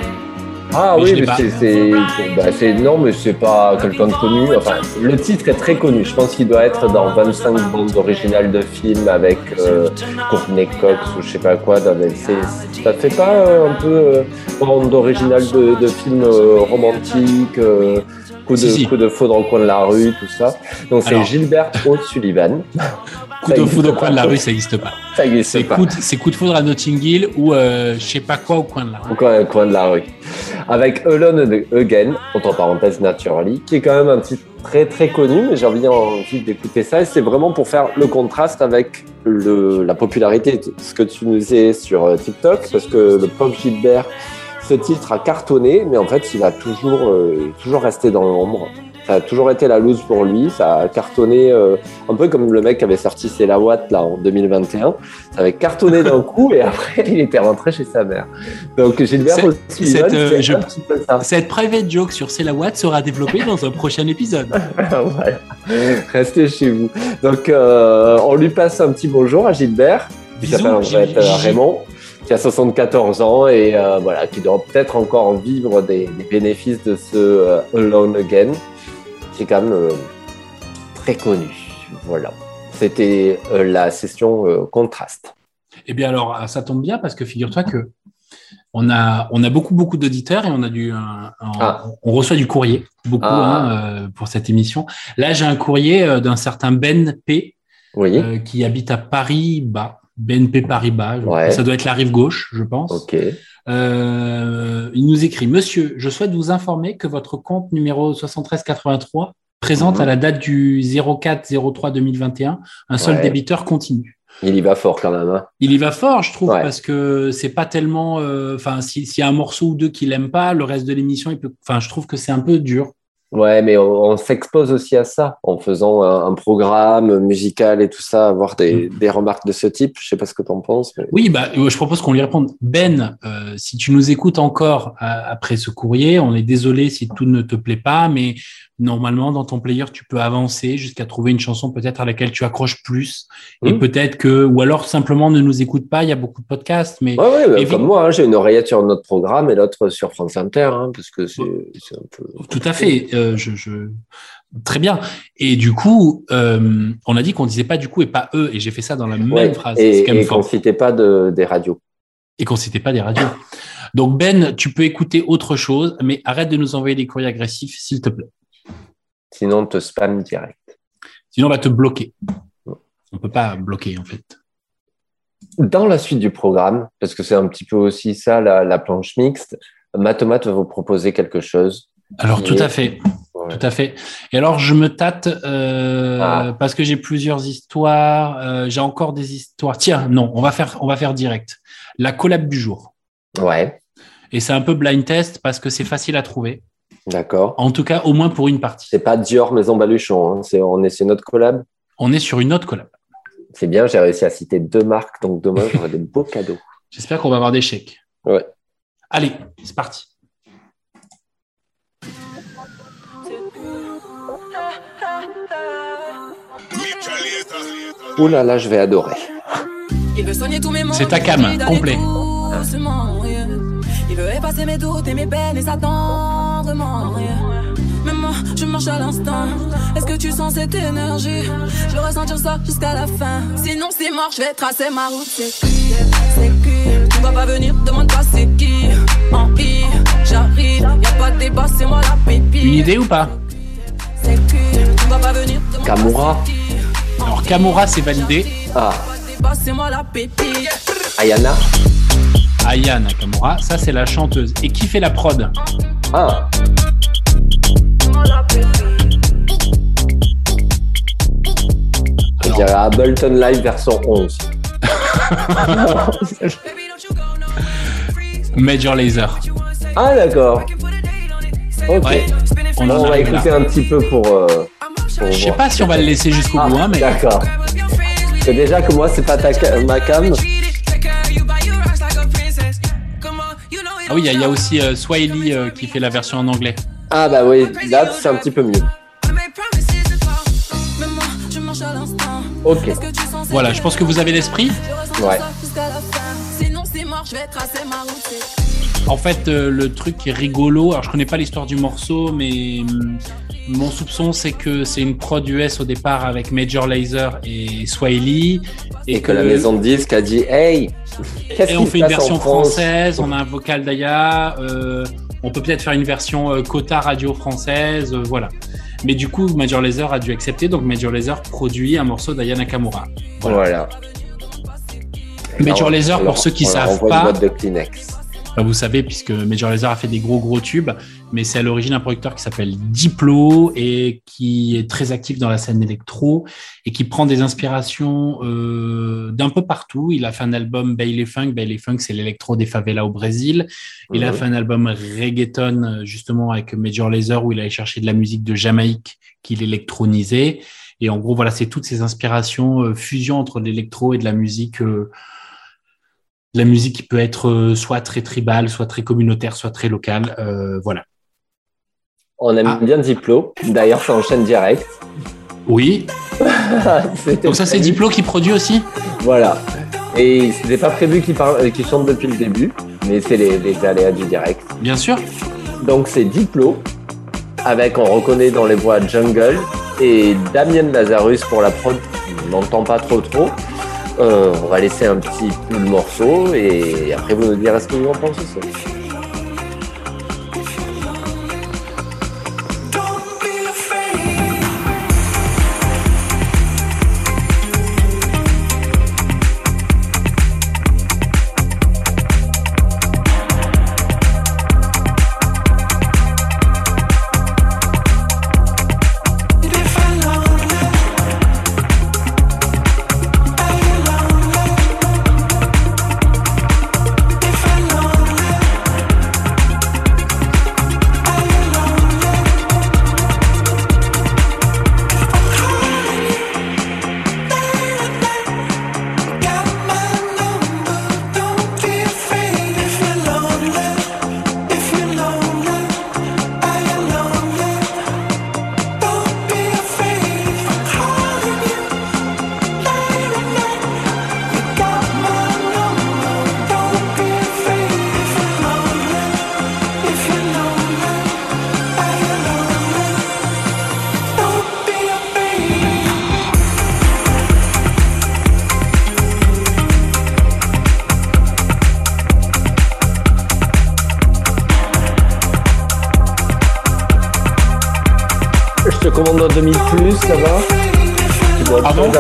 Ah oui, mais c'est bah, non, mais c'est pas quelqu'un de connu. Enfin, le titre est très connu. Je pense qu'il doit être dans 25 bandes originales de films avec euh, Courtney Cox ou je sais pas quoi. Ça fait pas euh, un peu euh, bande originale de, de films euh, romantiques, coup de, coup de foudre au coin de la rue, tout ça. Donc c'est Gilbert O'Sullivan. coup de foudre au coin de la rue, ça n'existe pas. Ça n'existe pas. C'est coup de foudre à Notting Hill ou euh, je sais pas quoi au coin de la rue. Au coin, de la rue. Avec Alone Again, entre parenthèses Naturally, qui est quand même un titre très très connu, mais j'ai envie, envie d'écouter ça. Et c'est vraiment pour faire le contraste avec le, la popularité, ce que tu nous disais sur euh, TikTok, parce que le pop Gilbert ce titre a cartonné, mais en fait, il a toujours, euh, toujours resté dans l'ombre. Ça a toujours été la loose pour lui. Ça a cartonné euh, un peu comme le mec qui avait sorti C'est la Watt là en 2021. Ça avait cartonné d'un coup et après il était rentré chez sa mère. Donc Gilbert aussi. Cette, euh, je, cette private joke sur C'est la Watt sera développée dans un prochain épisode. voilà. Restez chez vous. Donc on lui passe un petit bonjour à Gilbert. Il s'appelle Raymond qui a 74 ans et euh, voilà, qui doit peut-être encore vivre des, bénéfices de ce euh, Alone Again, qui est quand même euh, très connu. Voilà. C'était la session contraste. Eh bien alors, ah, ça tombe bien parce que figure-toi que on a, on a beaucoup, beaucoup d'auditeurs et on a du, ah. on reçoit du courrier, beaucoup ah. hein, pour cette émission. Là, j'ai un courrier d'un certain Ben P. qui habite à Paris-Bas. BNP Paribas. Ça doit être la rive gauche, je pense. Euh, il nous écrit Monsieur, je souhaite vous informer que votre compte numéro 7383 présente mhm. à la date du 04-03-2021 un seul débiteur continu. Il y va fort quand même. Hein. Il y va fort, je trouve, parce que c'est pas tellement. Euh, enfin, s'il y a un morceau ou deux qu'il aime pas, le reste de l'émission, il peut. Enfin, je trouve que c'est un peu dur. Ouais, mais on, s'expose aussi à ça en faisant un, programme musical et tout ça, avoir des, mm. des remarques de ce type. Je sais pas ce que tu en penses. Oui, bah, je propose qu'on lui réponde. Ben, euh, si tu nous écoutes encore euh, après ce courrier, on est désolé si tout ne te plaît pas, mais normalement, dans ton player, tu peux avancer jusqu'à trouver une chanson peut-être à laquelle tu accroches plus. Et mmh. peut-être que, ou alors simplement ne nous écoute pas. Il y a beaucoup de podcasts, mais. Ouais, ouais, comme moi, hein, j'ai une oreillette sur notre programme et l'autre sur France Inter, hein, parce que c'est un peu. Tout à fait. Euh, je, je... Très bien. Et du coup, euh, on a dit qu'on disait pas du coup et pas eux, et j'ai fait ça dans la même phrase. Et, et qu'on citait pas de, des radios. Et qu'on citait pas des radios. Donc Ben, tu peux écouter autre chose, mais arrête de nous envoyer des courriers agressifs, s'il te plaît. Sinon, on te spam direct. Sinon, on va te bloquer. On ne peut pas bloquer, en fait. Dans la suite du programme, parce que c'est un petit peu aussi ça, la, planche mixte, Matomat va vous proposer quelque chose. Alors, tout à fait. Tout à fait. Et alors, je me tâte euh, ah. parce que j'ai plusieurs histoires. Euh, j'ai encore des histoires. Tiens, non, on va faire, on va faire direct. La collab du jour. Ouais. Et c'est un peu blind test parce que c'est facile à trouver. D'accord. En tout cas, au moins pour une partie. C'est pas Dior Maison Baluchon, hein. c'est, on est sur notre collab On est sur une autre collab. C'est bien, j'ai réussi à citer deux marques, donc demain j'aurai des beaux cadeaux. J'espère qu'on va avoir des chèques. Ouais. Allez, c'est parti. Ouh là là, je vais adorer. C'est ta cam, complet. Veut effacer mes doutes et mes peines et s'attendre Mais moi, je marche à l'instant. Est-ce que tu sens cette énergie? Je veux ressentir ça jusqu'à la fin. Sinon, c'est mort, je vais tracer ma route. C'est qui? C'est qui? Tu vas pas venir, demande pas c'est qui? En I, j'arrive, y'a pas de débat, c'est moi la pépite. Une idée ou pas? C'est qui? Tu vas pas venir, Kamura. Alors, Kamura, c'est validé. Ah. C'est moi la pépite. Ayana. Aya Nakamura, ça c'est la chanteuse. Et qui fait la prod Ah Je dirais Ableton Live version 11. Major Laser. Ah d'accord. Ok. on, va écouter un petit peu pour. Euh, Je sais pas si on va le laisser jusqu'au bout, hein, mais. D'accord. C'est déjà que moi c'est pas ta ma cam. Ah oui, il y, a aussi euh, Swahili euh, qui fait la version en anglais. Ah bah oui, là c'est un petit peu mieux. Ok. Voilà, je pense que vous avez l'esprit. Ouais. En fait, euh, le truc est rigolo, alors je connais pas l'histoire du morceau, mais hum, mon soupçon c'est que c'est une prod US au départ avec Major Lazer et Swahili. Et, que, la maison de disques a dit Hey, et on fait une version française, on a un vocal d'Aya, euh, on peut peut-être faire une version euh, quota radio française, euh, voilà. Mais du coup, Major Lazer a dû accepter, donc Major Lazer produit un morceau d'Aya Nakamura. Voilà. Major Lazer, pour ceux qui savent pas, de Kleenex. Bah, vous savez, puisque Major Lazer a fait des gros gros tubes, mais c'est à l'origine un producteur qui s'appelle Diplo et qui est très actif dans la scène électro et qui prend des inspirations euh, d'un peu partout. Il a fait un album Bailey Funk. Bailey Funk, c'est l'électro des favelas au Brésil. Il a fait un album reggaeton, justement, avec Major Lazer, où il allait chercher de la musique de Jamaïque qu'il électronisait. Et en gros, voilà, c'est toutes ces inspirations, euh, fusion entre l'électro et de la musique. Euh, la musique qui peut être soit très tribale, soit très communautaire, soit très locale. Voilà. On aime ah. bien Diplo. D'ailleurs, ça enchaîne direct. Oui. Donc ça, c'est Diplo qui produit aussi Voilà. Et c'était pas prévu qu'il parle, chante depuis le début, mais c'est les, les, aléas du direct. Bien sûr. Donc c'est Diplo, avec on reconnaît dans les voix Jungle et Damien Lazarus pour la prod. On n'entend pas trop trop. Euh, on va laisser un petit peu le morceau et après vous nous direz ce que vous en pensez.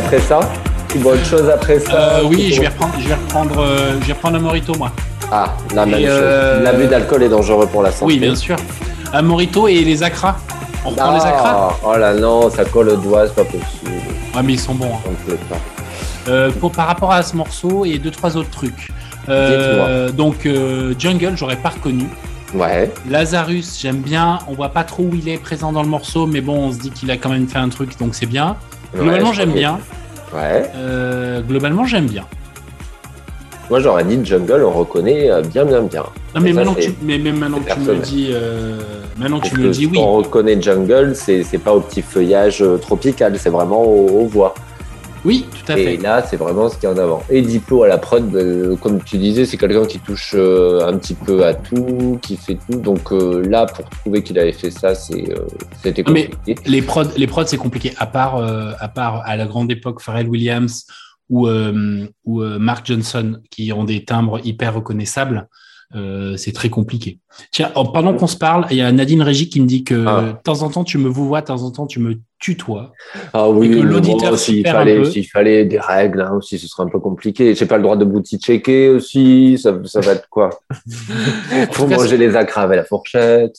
Après ça Tu bois autre chose après ça euh, Oui, je vais reprendre, je vais reprendre, euh, je vais reprendre un morito moi. Ah, la même chose. Euh, L'abus d'alcool est dangereux pour la santé. Oui, bien sûr. Un morito et les acras. On reprend les acras? Oh là non, ça colle au doigt, c'est pas possible. Ouais, mais ils sont bons. Hein. pour, par rapport à ce morceau et deux trois autres trucs. donc Jungle, j'aurais pas reconnu. Ouais. Lazarus, j'aime bien. On voit pas trop où il est présent dans le morceau, mais bon, on se dit qu'il a quand même fait un truc, donc c'est bien. Globalement, j'aime bien. Ouais. Euh, globalement, j'aime bien. Moi, j'aurais dit Jungle, on reconnaît euh, bien, bien, bien. Non, mais, maintenant, tu, mais, maintenant que tu me dis, euh, maintenant tu me dis, oui. On reconnaît Jungle, c'est pas au petit feuillage tropical, c'est vraiment aux voix. Oui, tout à fait. Et là, c'est vraiment ce qu'il y a en avant. Et Diplo à la prod, euh, comme tu disais, c'est quelqu'un qui touche euh, un petit peu à tout, qui fait tout. Donc euh, là, pour trouver qu'il avait fait ça, c'était compliqué. Mais les prods, les prods, c'est compliqué. À part, à part à la grande époque, Pharrell Williams ou, ou Mark Johnson, qui ont des timbres hyper reconnaissables. Euh, c'est très compliqué. Tiens, pendant qu'on se parle, il y a Nadine Régie qui me dit que ah. de temps en temps tu me vois, de temps en temps tu me tutoies. Ah oui, l'auditeur s'il fallait, s'il fallait des règles hein, aussi, ce serait un peu compliqué. J'ai pas le droit de bouti checker aussi, ça, ça va être quoi? Pour manger les acras avec la fourchette.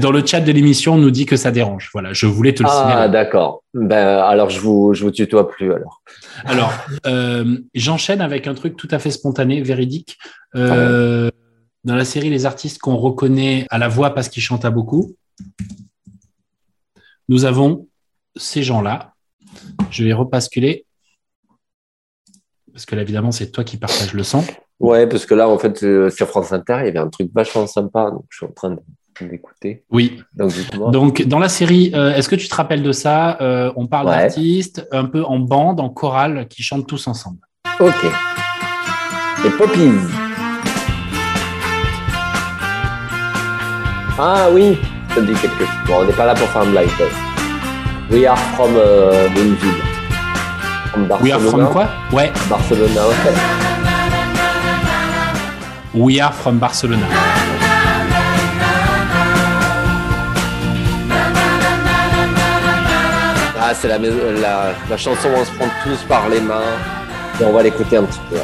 Dans le chat de l'émission, on nous dit que ça dérange. Voilà, je voulais te le signaler. Ah, d'accord. Ben, alors, je vous, je vous tutoie plus, alors. Alors, euh, j'enchaîne avec un truc tout à fait spontané, véridique. Euh, dans la série Les artistes qu'on reconnaît à la voix parce qu'ils chantent à beaucoup, nous avons ces gens-là. Je vais repasculer parce que là, évidemment, c'est toi qui partages le son. Ouais, parce que là, en fait, euh, sur France Inter, il y avait un truc vachement sympa. Donc, je suis en train d'écouter. Oui. Donc, dans la série, euh, est-ce que tu te rappelles de ça euh, On parle d'artistes un peu en bande, en chorale, qui chantent tous ensemble. Ok. Les Poppies. Ah oui, ça dit quelque chose. Bon, on n'est pas là pour faire un blind test. We are from euh, une ville. We are from quoi? Ouais. Barcelona, ouais. We are from Barcelona. Ah, c'est la, la, chanson où on se prend tous par les mains. Et on va l'écouter un petit peu.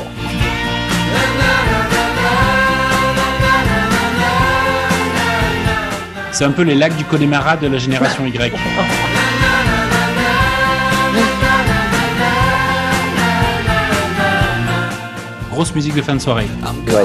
C'est un peu les lacs du Connemara de la génération Y. Grosse musique de fin de soirée. Ouais.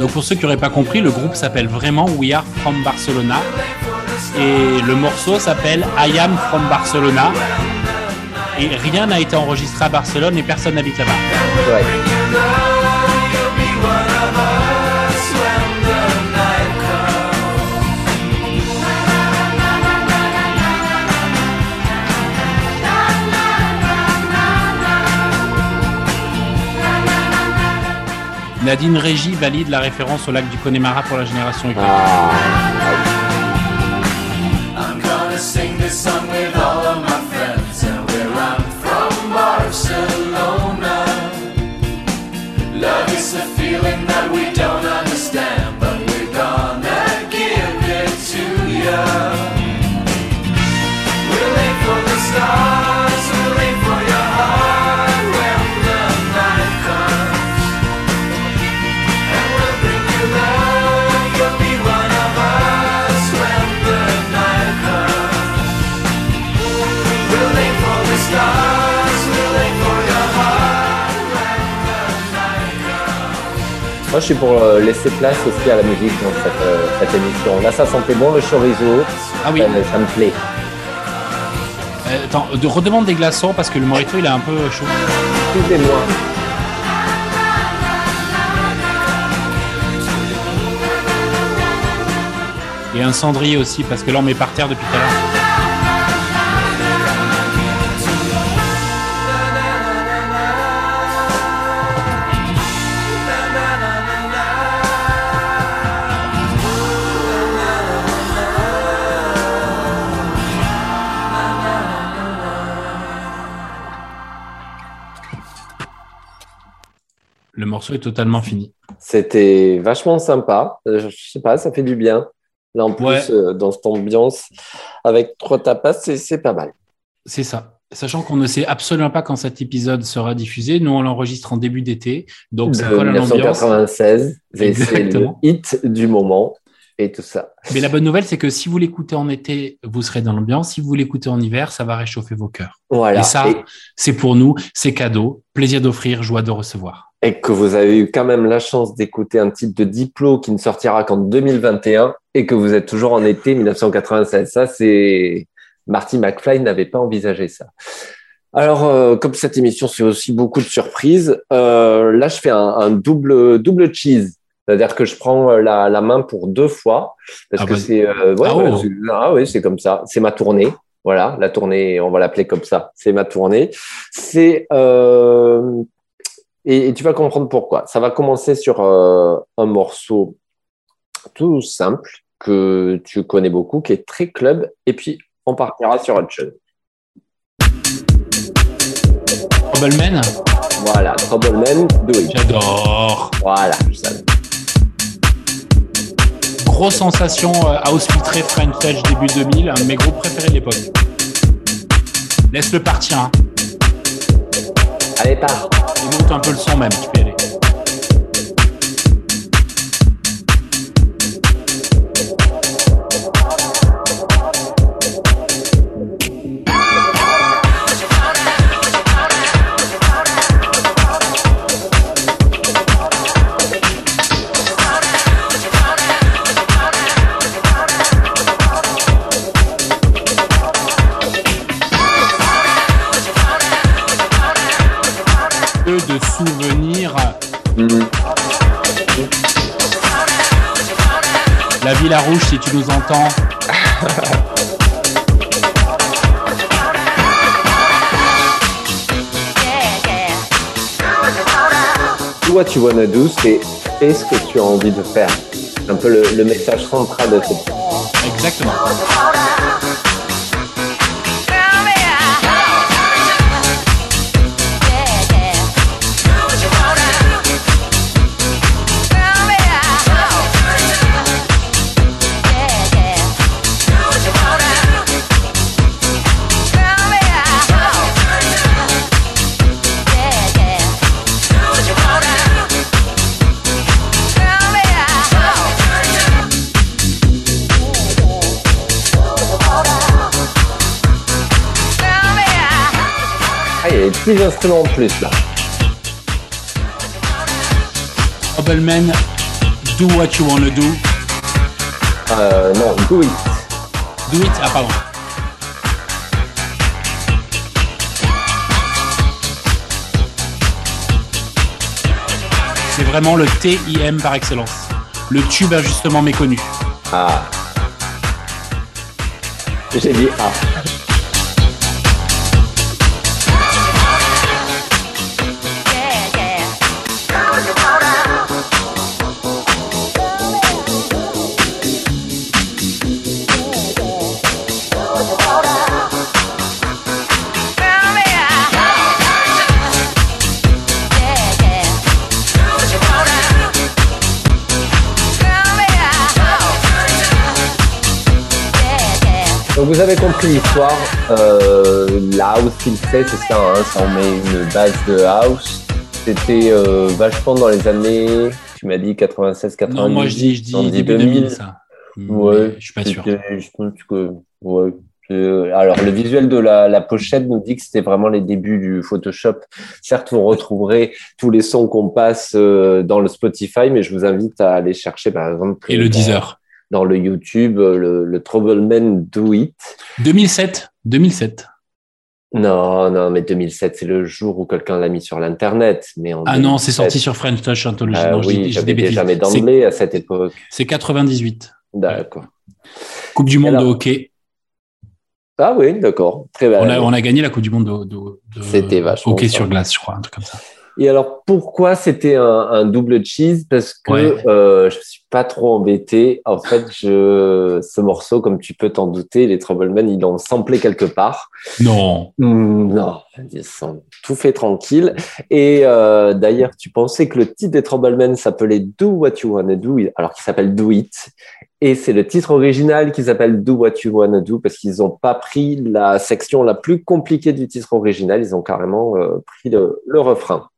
Donc pour ceux qui n'auraient pas compris, le groupe s'appelle vraiment We Are From Barcelona et le morceau s'appelle I Am From Barcelona et rien n'a été enregistré à Barcelone et personne n'habite là-bas. Ouais. Nadine Régie valide la référence au lac du Connemara pour la génération Y. Ah, gonna with all of my friends and where I'm from Barcelona. Love is a feeling that we Moi, je suis pour euh, laisser place aussi à la musique dans cette, euh, cette émission. Là, ça sentait bon le chorizo. Ah oui. Ça, ça me plaît. Euh, attends, de redemande des glaçons parce que le morito il est un peu chaud. Moins. Et un cendrier aussi parce que là on met par terre depuis tout à l'heure. Morceau est totalement fini. C'était vachement sympa. Euh, Je sais pas, ça fait du bien. Là, en plus, Ouais. euh, dans cette ambiance, avec trois tapas, c'est- pas mal. C'est ça. Sachant qu'on ne sait absolument pas quand cet épisode sera diffusé. Nous, on l'enregistre en début d'été. Donc, ça colle à l'ambiance. 1996, et c'est le hit du moment et tout ça. Mais la bonne nouvelle, c'est que si vous l'écoutez en été, vous serez dans l'ambiance. Si vous l'écoutez en hiver, ça va réchauffer vos cœurs. Voilà. Et ça, Et, c'est pour nous, c'est cadeau. Plaisir d'offrir, joie de recevoir. Et que vous avez eu quand même la chance d'écouter un titre de Diplo qui ne sortira qu'en 2021 et que vous êtes toujours en été 1996. Ça, c'est Marty McFly n'avait pas envisagé ça. Alors, euh, comme cette émission, c'est aussi beaucoup de surprises, euh, là, je fais un, un double, double cheese. C'est-à-dire que je prends euh, la, la main pour deux fois. Parce Ah que bah- c'est. euh, ouais, Ah ouais, oh. ah oui, c'est comme ça. C'est ma tournée. Voilà, la tournée, on va l'appeler comme ça. C'est ma tournée. C'est. euh, et, et tu vas comprendre pourquoi. Ça va commencer sur euh, un morceau tout simple que tu connais beaucoup, qui est très club. Et puis, on partira sur autre chose. Troubleman, Voilà, Troubleman, it. j'adore. Voilà, je savais. Grosse sensation euh, House Filtré French Touch début 2000, un de mes groupes préférés de l'époque. Laisse-le partir, hein. Allez, pars. De souvenirs. Mhm. La Villa Rouge, si tu nous entends. What you wanna do, c'est fais ce que tu as envie de faire. Un peu le, le message central de cette Exactement. Petits instruments en plus là. Troubleman, do what you wanna do. Euh, non, do it. Do it, ah pardon. C'est vraiment le TIM par excellence. Le tube injustement méconnu. Ah. J'ai dit ah. Vous avez compris l'histoire. Euh, la house qu'il fait, c'est ça, hein, ça en met une base de house. C'était euh, vachement dans les années, tu m'as dit 96, 98. Non, moi je dis, je dis on début 2000, ça. Ouais, je suis pas sûr. Je pense que, ouais. Euh, Alors, le visuel de la, la pochette nous dit que c'était vraiment les débuts du Photoshop. Certes, vous retrouverez tous les sons qu'on passe euh, dans le Spotify, mais je vous invite à aller chercher, par exemple, Et le dans- 10 heures. Dans le YouTube, euh, le, le Troubleman Do It. 2007. 2007. Non, non, mais 2007, c'est le jour où quelqu'un l'a mis sur l'Internet. Mais en Ah non, c'est 2007, sorti sur French Touch Anthology. Ah non, oui, j'avais déjà mes d'emblée à cette époque. C'est 98. D'accord. Coupe du monde Alors- de hockey. Ah oui, d'accord. Très bien. On a, on a gagné la Coupe du monde de, hockey sur glace, je crois, un truc comme ça. Et alors, pourquoi c'était un, un double cheese? Parce que Ouais. euh, je suis pas trop embêté. En fait, je, ce morceau, comme tu peux t'en douter, les Troublemen, ils l'ont samplé quelque part. Non. Hmm, non, ils sont tout fait tranquille. Et euh, d'ailleurs, tu pensais que le titre des Troublemen s'appelait Do What You Wanna Do, alors qu'il s'appelle Do It. Et c'est le titre original qui s'appelle Do What You Wanna Do parce qu'ils n'ont pas pris la section la plus compliquée du titre original. Ils ont carrément euh, pris le, le refrain.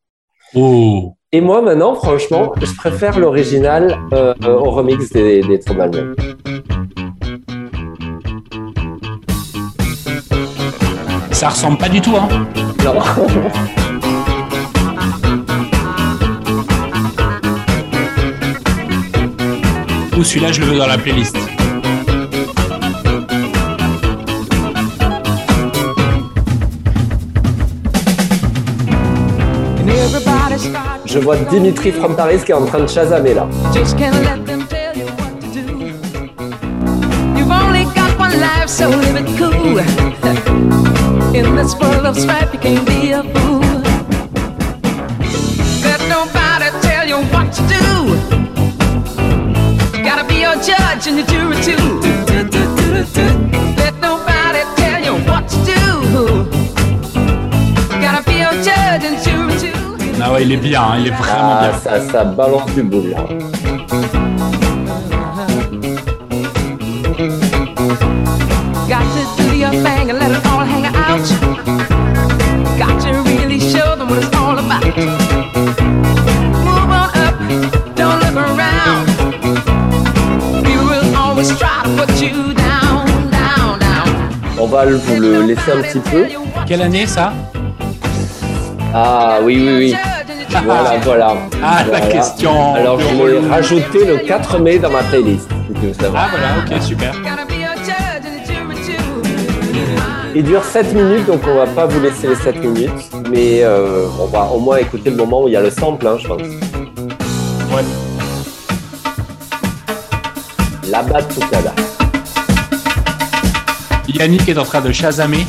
Oh. Et moi, maintenant, franchement, je préfère l'original euh, euh, au remix des, des. Ça ressemble pas du tout, hein. Non. Ou celui-là, je le veux dans la playlist. Je vois Dimitri from Paris qui est en train de chasamer là. what to do. Cool. Ah ouais, il est bien, hein, il est vraiment Ah, bien. ça, ça balance du boule là. Got to do your thing and let it all hang out. Got to really show them what it's all about. Move on up, don't look around. We will always try to put you down, down, down. On va vous le laisser un petit peu. Quelle année ça? Ah oui, oui, oui. Voilà, voilà. Ah, la question. Alors, je l'ai rajouté le 4 mai dans ma playlist. Ah voilà, ok, super. Il dure 7 minutes, donc on va pas vous laisser les 7 minutes. Mais euh, on va au moins écouter le moment où il y a le sample, hein, je pense. Ouais. La batucada. Yannick est en train de chasamer.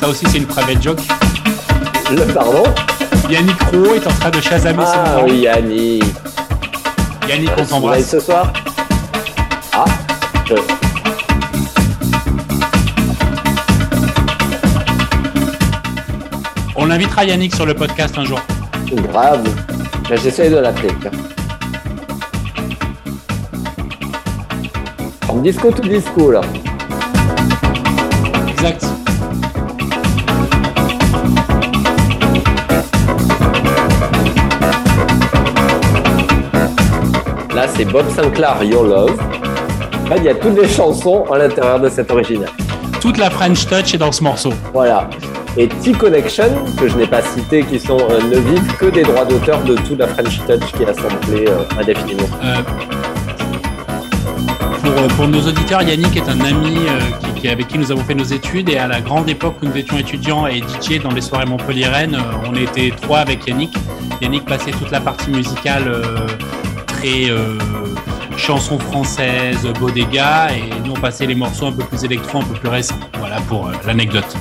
Ça aussi, c'est une private joke. Le pardon? Yannick Roux est en train de chasamer Ah moments. oui, Annie. Yannick, on t'embrasse. ce soir Ah, je... On invitera Yannick sur le podcast un jour. grave. J'essaie de l'appeler. disco tout disco, là. C'est Bob Sinclair, Your Love. Là, il y a toutes les chansons à l'intérieur de cet original. Toute la French Touch est dans ce morceau. Voilà. et T-Connection, que je n'ai pas cité, qui sont ne vivent que des droits d'auteur de toute la French Touch qui est assemblée indéfiniment. Pour, pour, nos auditeurs, Yannick est un ami qui, avec qui nous avons fait nos études et à la grande époque où nous étions étudiants et DJ dans les soirées Montpellier-Rennes, on était trois avec Yannick. Yannick passait toute la partie musicale très chansons françaises, Bodega, et nous on passait les morceaux un peu plus électro, un peu plus récents. Voilà pour euh, l'anecdote.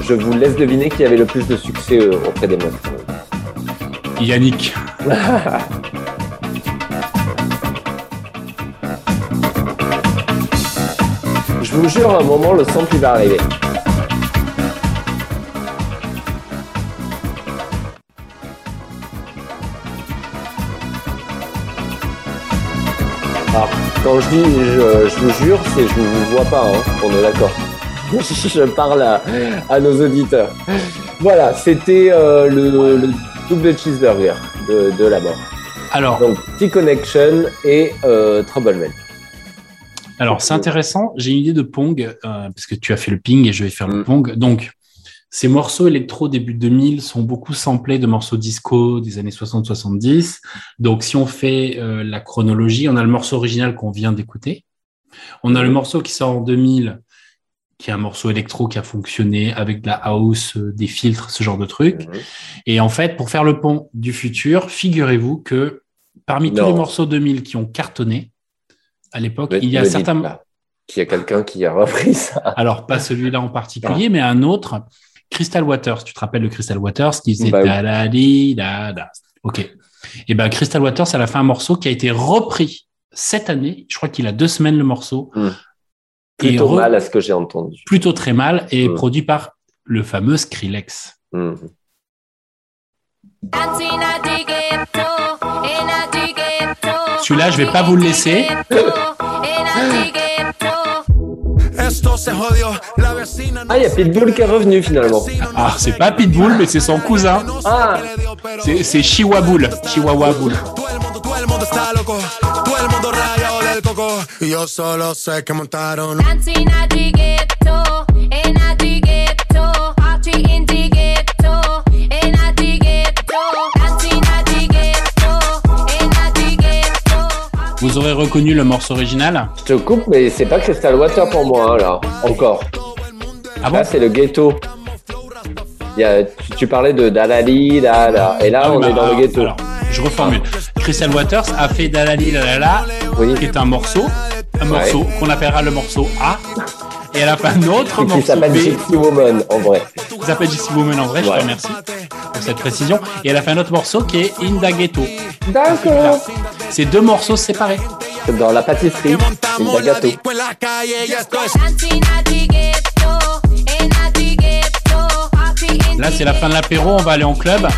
Je vous laisse deviner qui avait le plus de succès euh, auprès des meufs. Yannick. Je vous jure, à un moment, le sample va arriver. Quand je dis je, vous jure, c'est je ne vous vois pas, hein, on est d'accord. je parle à, nos auditeurs. Voilà, c'était euh, le, double cheeseburger de, la mort. Alors, donc T-Connection et euh, Trouble Alors, c'est intéressant. J'ai une idée de Pong, euh, parce que tu as fait le ping et je vais faire le mm. Pong. Donc, ces morceaux électro début 2000 sont beaucoup samplés de morceaux disco des années 60-70. Donc, si on fait euh, la chronologie, on a le morceau original qu'on vient d'écouter. On a le morceau qui sort en 2000, qui est un morceau électro qui a fonctionné avec de la house, euh, des filtres, ce genre de trucs. Mhm. Et en fait, pour faire le pont du futur, figurez-vous que parmi tous les morceaux 2000 qui ont cartonné, à l'époque, il y a certains... Qu'il y a quelqu'un qui a repris ça. Alors, pas celui-là en particulier, mais un autre Crystal Waters, tu te rappelles de Crystal Waters qui faisait bah, da, da, Ok. Et eh ben Crystal Waters, elle a fait un morceau qui a été repris cette année. Je crois qu'il a deux semaines le morceau. Hmm. Plutôt mal à ce que j'ai entendu. Plutôt très mal et hmm. produit par le fameux Skrillex. Hmm. Celui-là, je vais pas vous le laisser. Ah, il y a Pitbull qui est revenu finalement. Ah, c'est pas Pitbull, mais c'est son cousin. Ah, c'est Chihuahua Chihuahua Bull. Vous aurez reconnu le morceau original Je te coupe, mais c'est pas Crystal Water pour moi, hein, là, encore. Ah là, c'est le ghetto. tu, parlais de Dalali, là, là. Et là, ah on est dans le bah, ghetto. je reformule. Crystal Waters a fait Dalali, là, là, qui est un morceau, un morceau qu'on appellera le morceau A. Et elle a fait un autre morceau. Qui s'appelle Gypsy Woman, en vrai. Qui s'appelle Gypsy Woman, en vrai, je te remercie pour cette précision. Et elle a fait un autre morceau qui est Inda Ghetto. D'accord. C'est deux morceaux séparés. Dans la pâtisserie, Inda Ghetto. Là, c'est la fin de l'apéro, on va aller en club.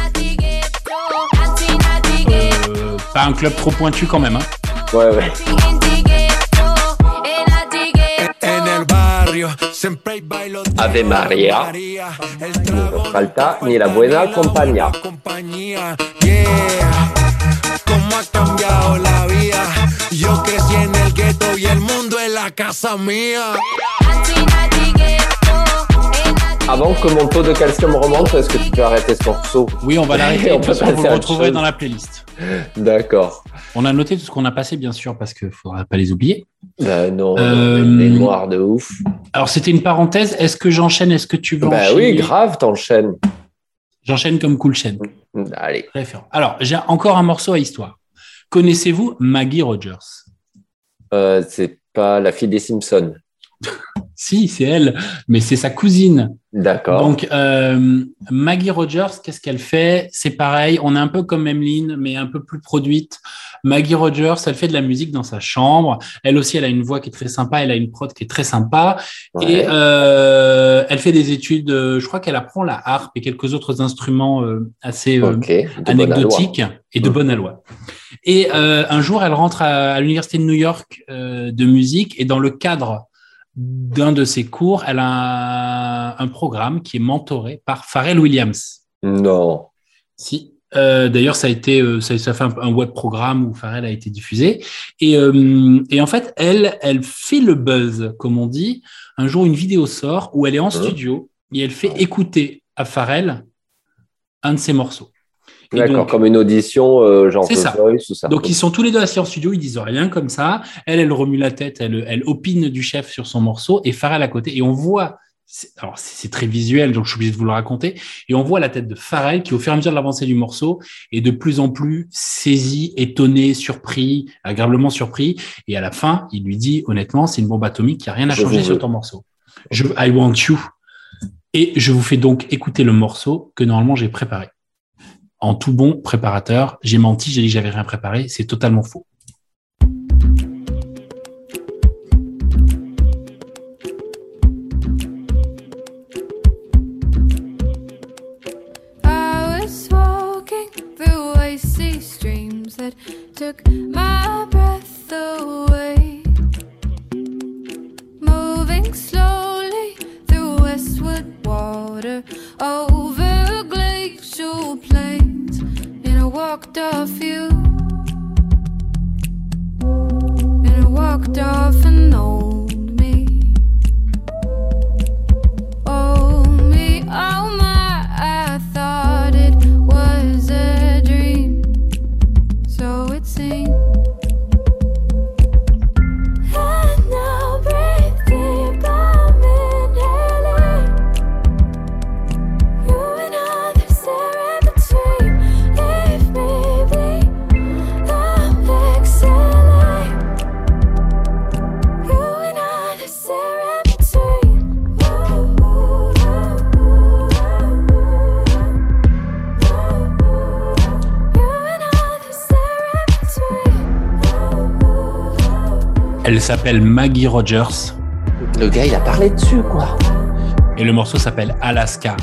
Euh, pas un club trop pointu quand même. Hein. Ouais, ouais. Ave Maria, no falta ni la buena compañía. Cómo ha cambiado la vida. Yo crecí en el gueto y el mundo es la casa mía. Avant que mon taux de calcium remonte, est-ce que tu peux arrêter ce morceau Oui, on va l'arrêter. on vous le retrouverez dans la playlist. D'accord. On a noté tout ce qu'on a passé, bien sûr, parce qu'il ne faudra pas les oublier. Euh, non, euh, mémoire de ouf. Alors, c'était une parenthèse. Est-ce que j'enchaîne? Est-ce que tu veux bah enchaîner? Oui, grave, t'enchaînes. J'enchaîne comme cool chaîne. Allez. Alors, j'ai encore un morceau à histoire. Connaissez-vous Maggie Rogers? Euh, C'est pas la fille des Simpsons. si, c'est elle, mais c'est sa cousine. D'accord. Donc, euh, Maggie Rogers, qu'est-ce qu'elle fait? C'est pareil, on est un peu comme Emeline, mais un peu plus produite. Maggie Rogers, elle fait de la musique dans sa chambre. Elle aussi, elle a une voix qui est très sympa, elle a une prod qui est très sympa. Et euh, elle fait des études, euh, je crois qu'elle apprend la harpe et quelques autres instruments assez anecdotiques et de mmh. bonne aloi. Et un jour, elle rentre à l'université de New York de musique et dans le cadre d'un de ses cours, elle a un, programme qui est mentoré par Pharrell Williams. Non. Si. Euh, d'ailleurs, ça a été, euh, ça, fait un, web programme où Pharrell a été diffusé. Et, euh, et, en fait, elle, elle fait le buzz, comme on dit. Un jour, une vidéo sort où elle est en studio et elle fait écouter à Pharrell un de ses morceaux. D'accord, comme une audition, euh, genre ça. Voice ou ça. Donc, ils sont tous les deux assis en studio, ils disent rien comme ça. Elle, elle remue la tête, elle, elle opine du chef sur son morceau et Pharrell à côté. Et on voit, alors c'est très visuel, donc je suis obligé de vous le raconter. Et on voit la tête de Pharrell qui, au fur et à mesure de l'avancée du morceau, est de plus en plus saisi, étonné, surpris, agréablement surpris. Et à la fin, il lui dit, honnêtement, c'est une bombe atomique, qui a rien à changer sur ton morceau. Je, I want you. Et je vous fais donc écouter le morceau que normalement j'ai préparé en tout bon préparateur, j'ai menti, j'ai dit que j'avais rien préparé, c'est totalement faux. Maggie Rogers. Le gars, il a parlé dessus, quoi. Et le morceau s'appelle Alaska.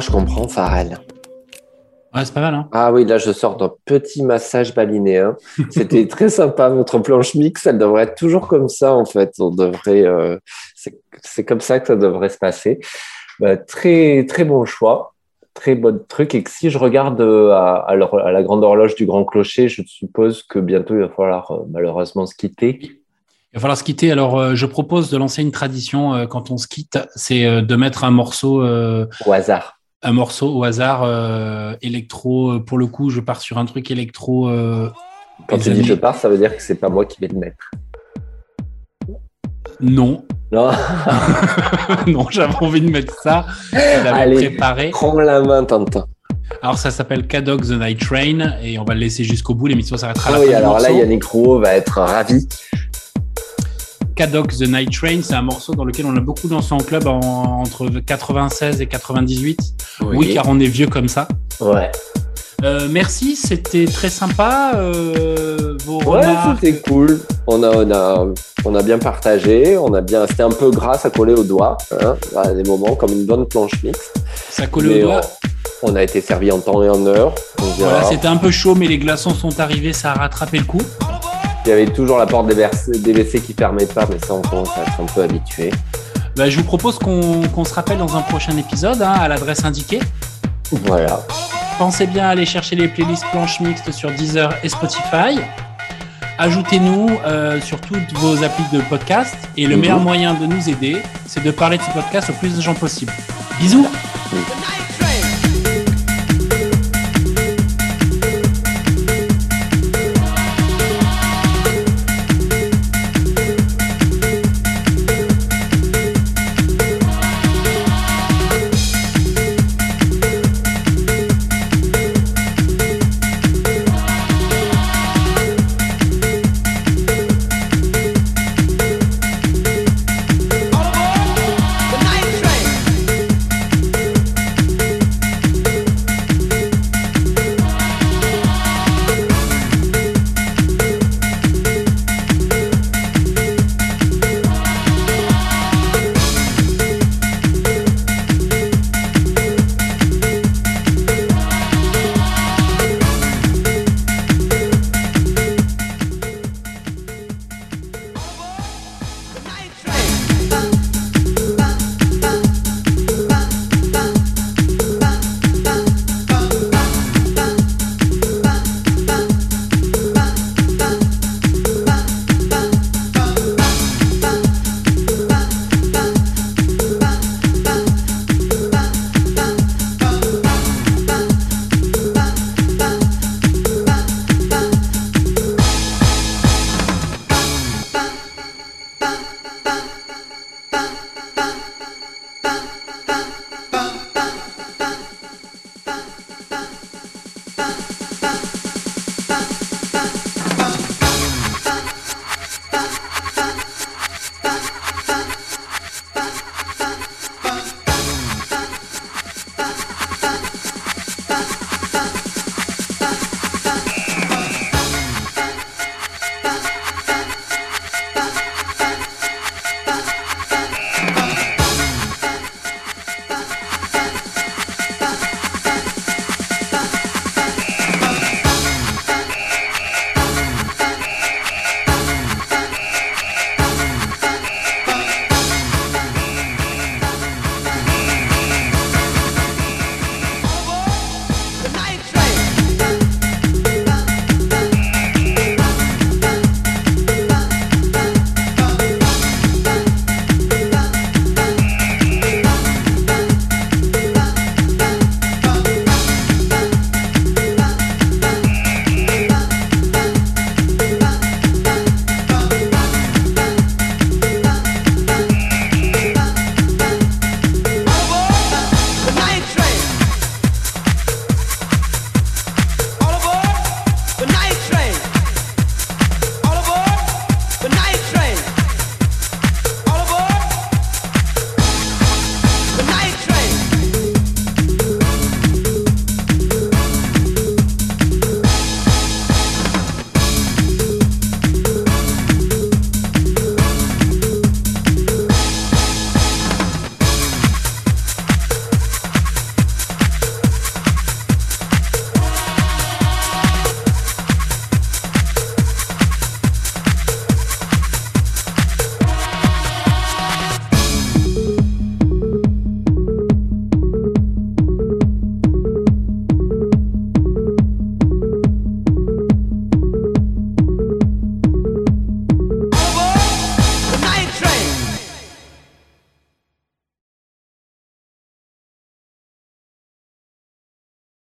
Je comprends Pharrell. Ouais, c'est pas mal. Hein ah oui, là, je sors d'un petit massage balinéen. C'était très sympa. Notre planche mix, elle devrait être toujours comme ça, en fait. On devrait, euh, c'est comme ça que ça devrait se passer. Bah, très, très bon choix. Très bon truc. Et que si je regarde euh, à, à, la grande horloge du grand clocher, je suppose que bientôt, il va falloir euh, malheureusement se quitter. Il va falloir se quitter. Alors, je propose de lancer une tradition quand on se quitte, c'est de mettre un morceau au hasard un morceau au hasard euh, électro. Euh, pour le coup, je pars sur un truc électro. Euh, Quand tu dis je pars, ça veut dire que c'est pas moi qui vais le mettre. Non. Non. non, j'avais envie de mettre ça. Allez, préparé. Prends la main, Tintin. Alors ça s'appelle Cadog The Night Train et on va le laisser jusqu'au bout. L'émission s'arrêtera ah oui, alors là, Yannick Rouault va être ravi. Kadok The Night Train, c'est un morceau dans lequel on a beaucoup dansé en club entre 96 et 98. Oui. car on est vieux comme ça. Ouais. Euh, merci, c'était très sympa. Euh, vos ouais, c'était cool. On a, on a, on a bien partagé. On a bien. C'était un peu gras, ça collait au doigt. Hein, à des moments, comme une bonne planche mixte. Ça collait au doigt. On, a été servi en temps et en heure. Voilà, c'était un peu chaud, mais les glaçons sont arrivés, ça a rattrapé le coup. Il y avait toujours la porte des WC qui fermait pas, mais ça, on commence à être un peu habitué. Bah, je vous propose qu'on se rappelle dans un prochain épisode hein, à l'adresse indiquée. Voilà. Pensez bien à aller chercher les playlists planches mixtes sur Deezer et Spotify. Ajoutez-nous euh, sur toutes vos applis de podcast. Et le mhm. meilleur moyen de nous aider, c'est de parler de ce podcast au plus de gens possible. Bisous.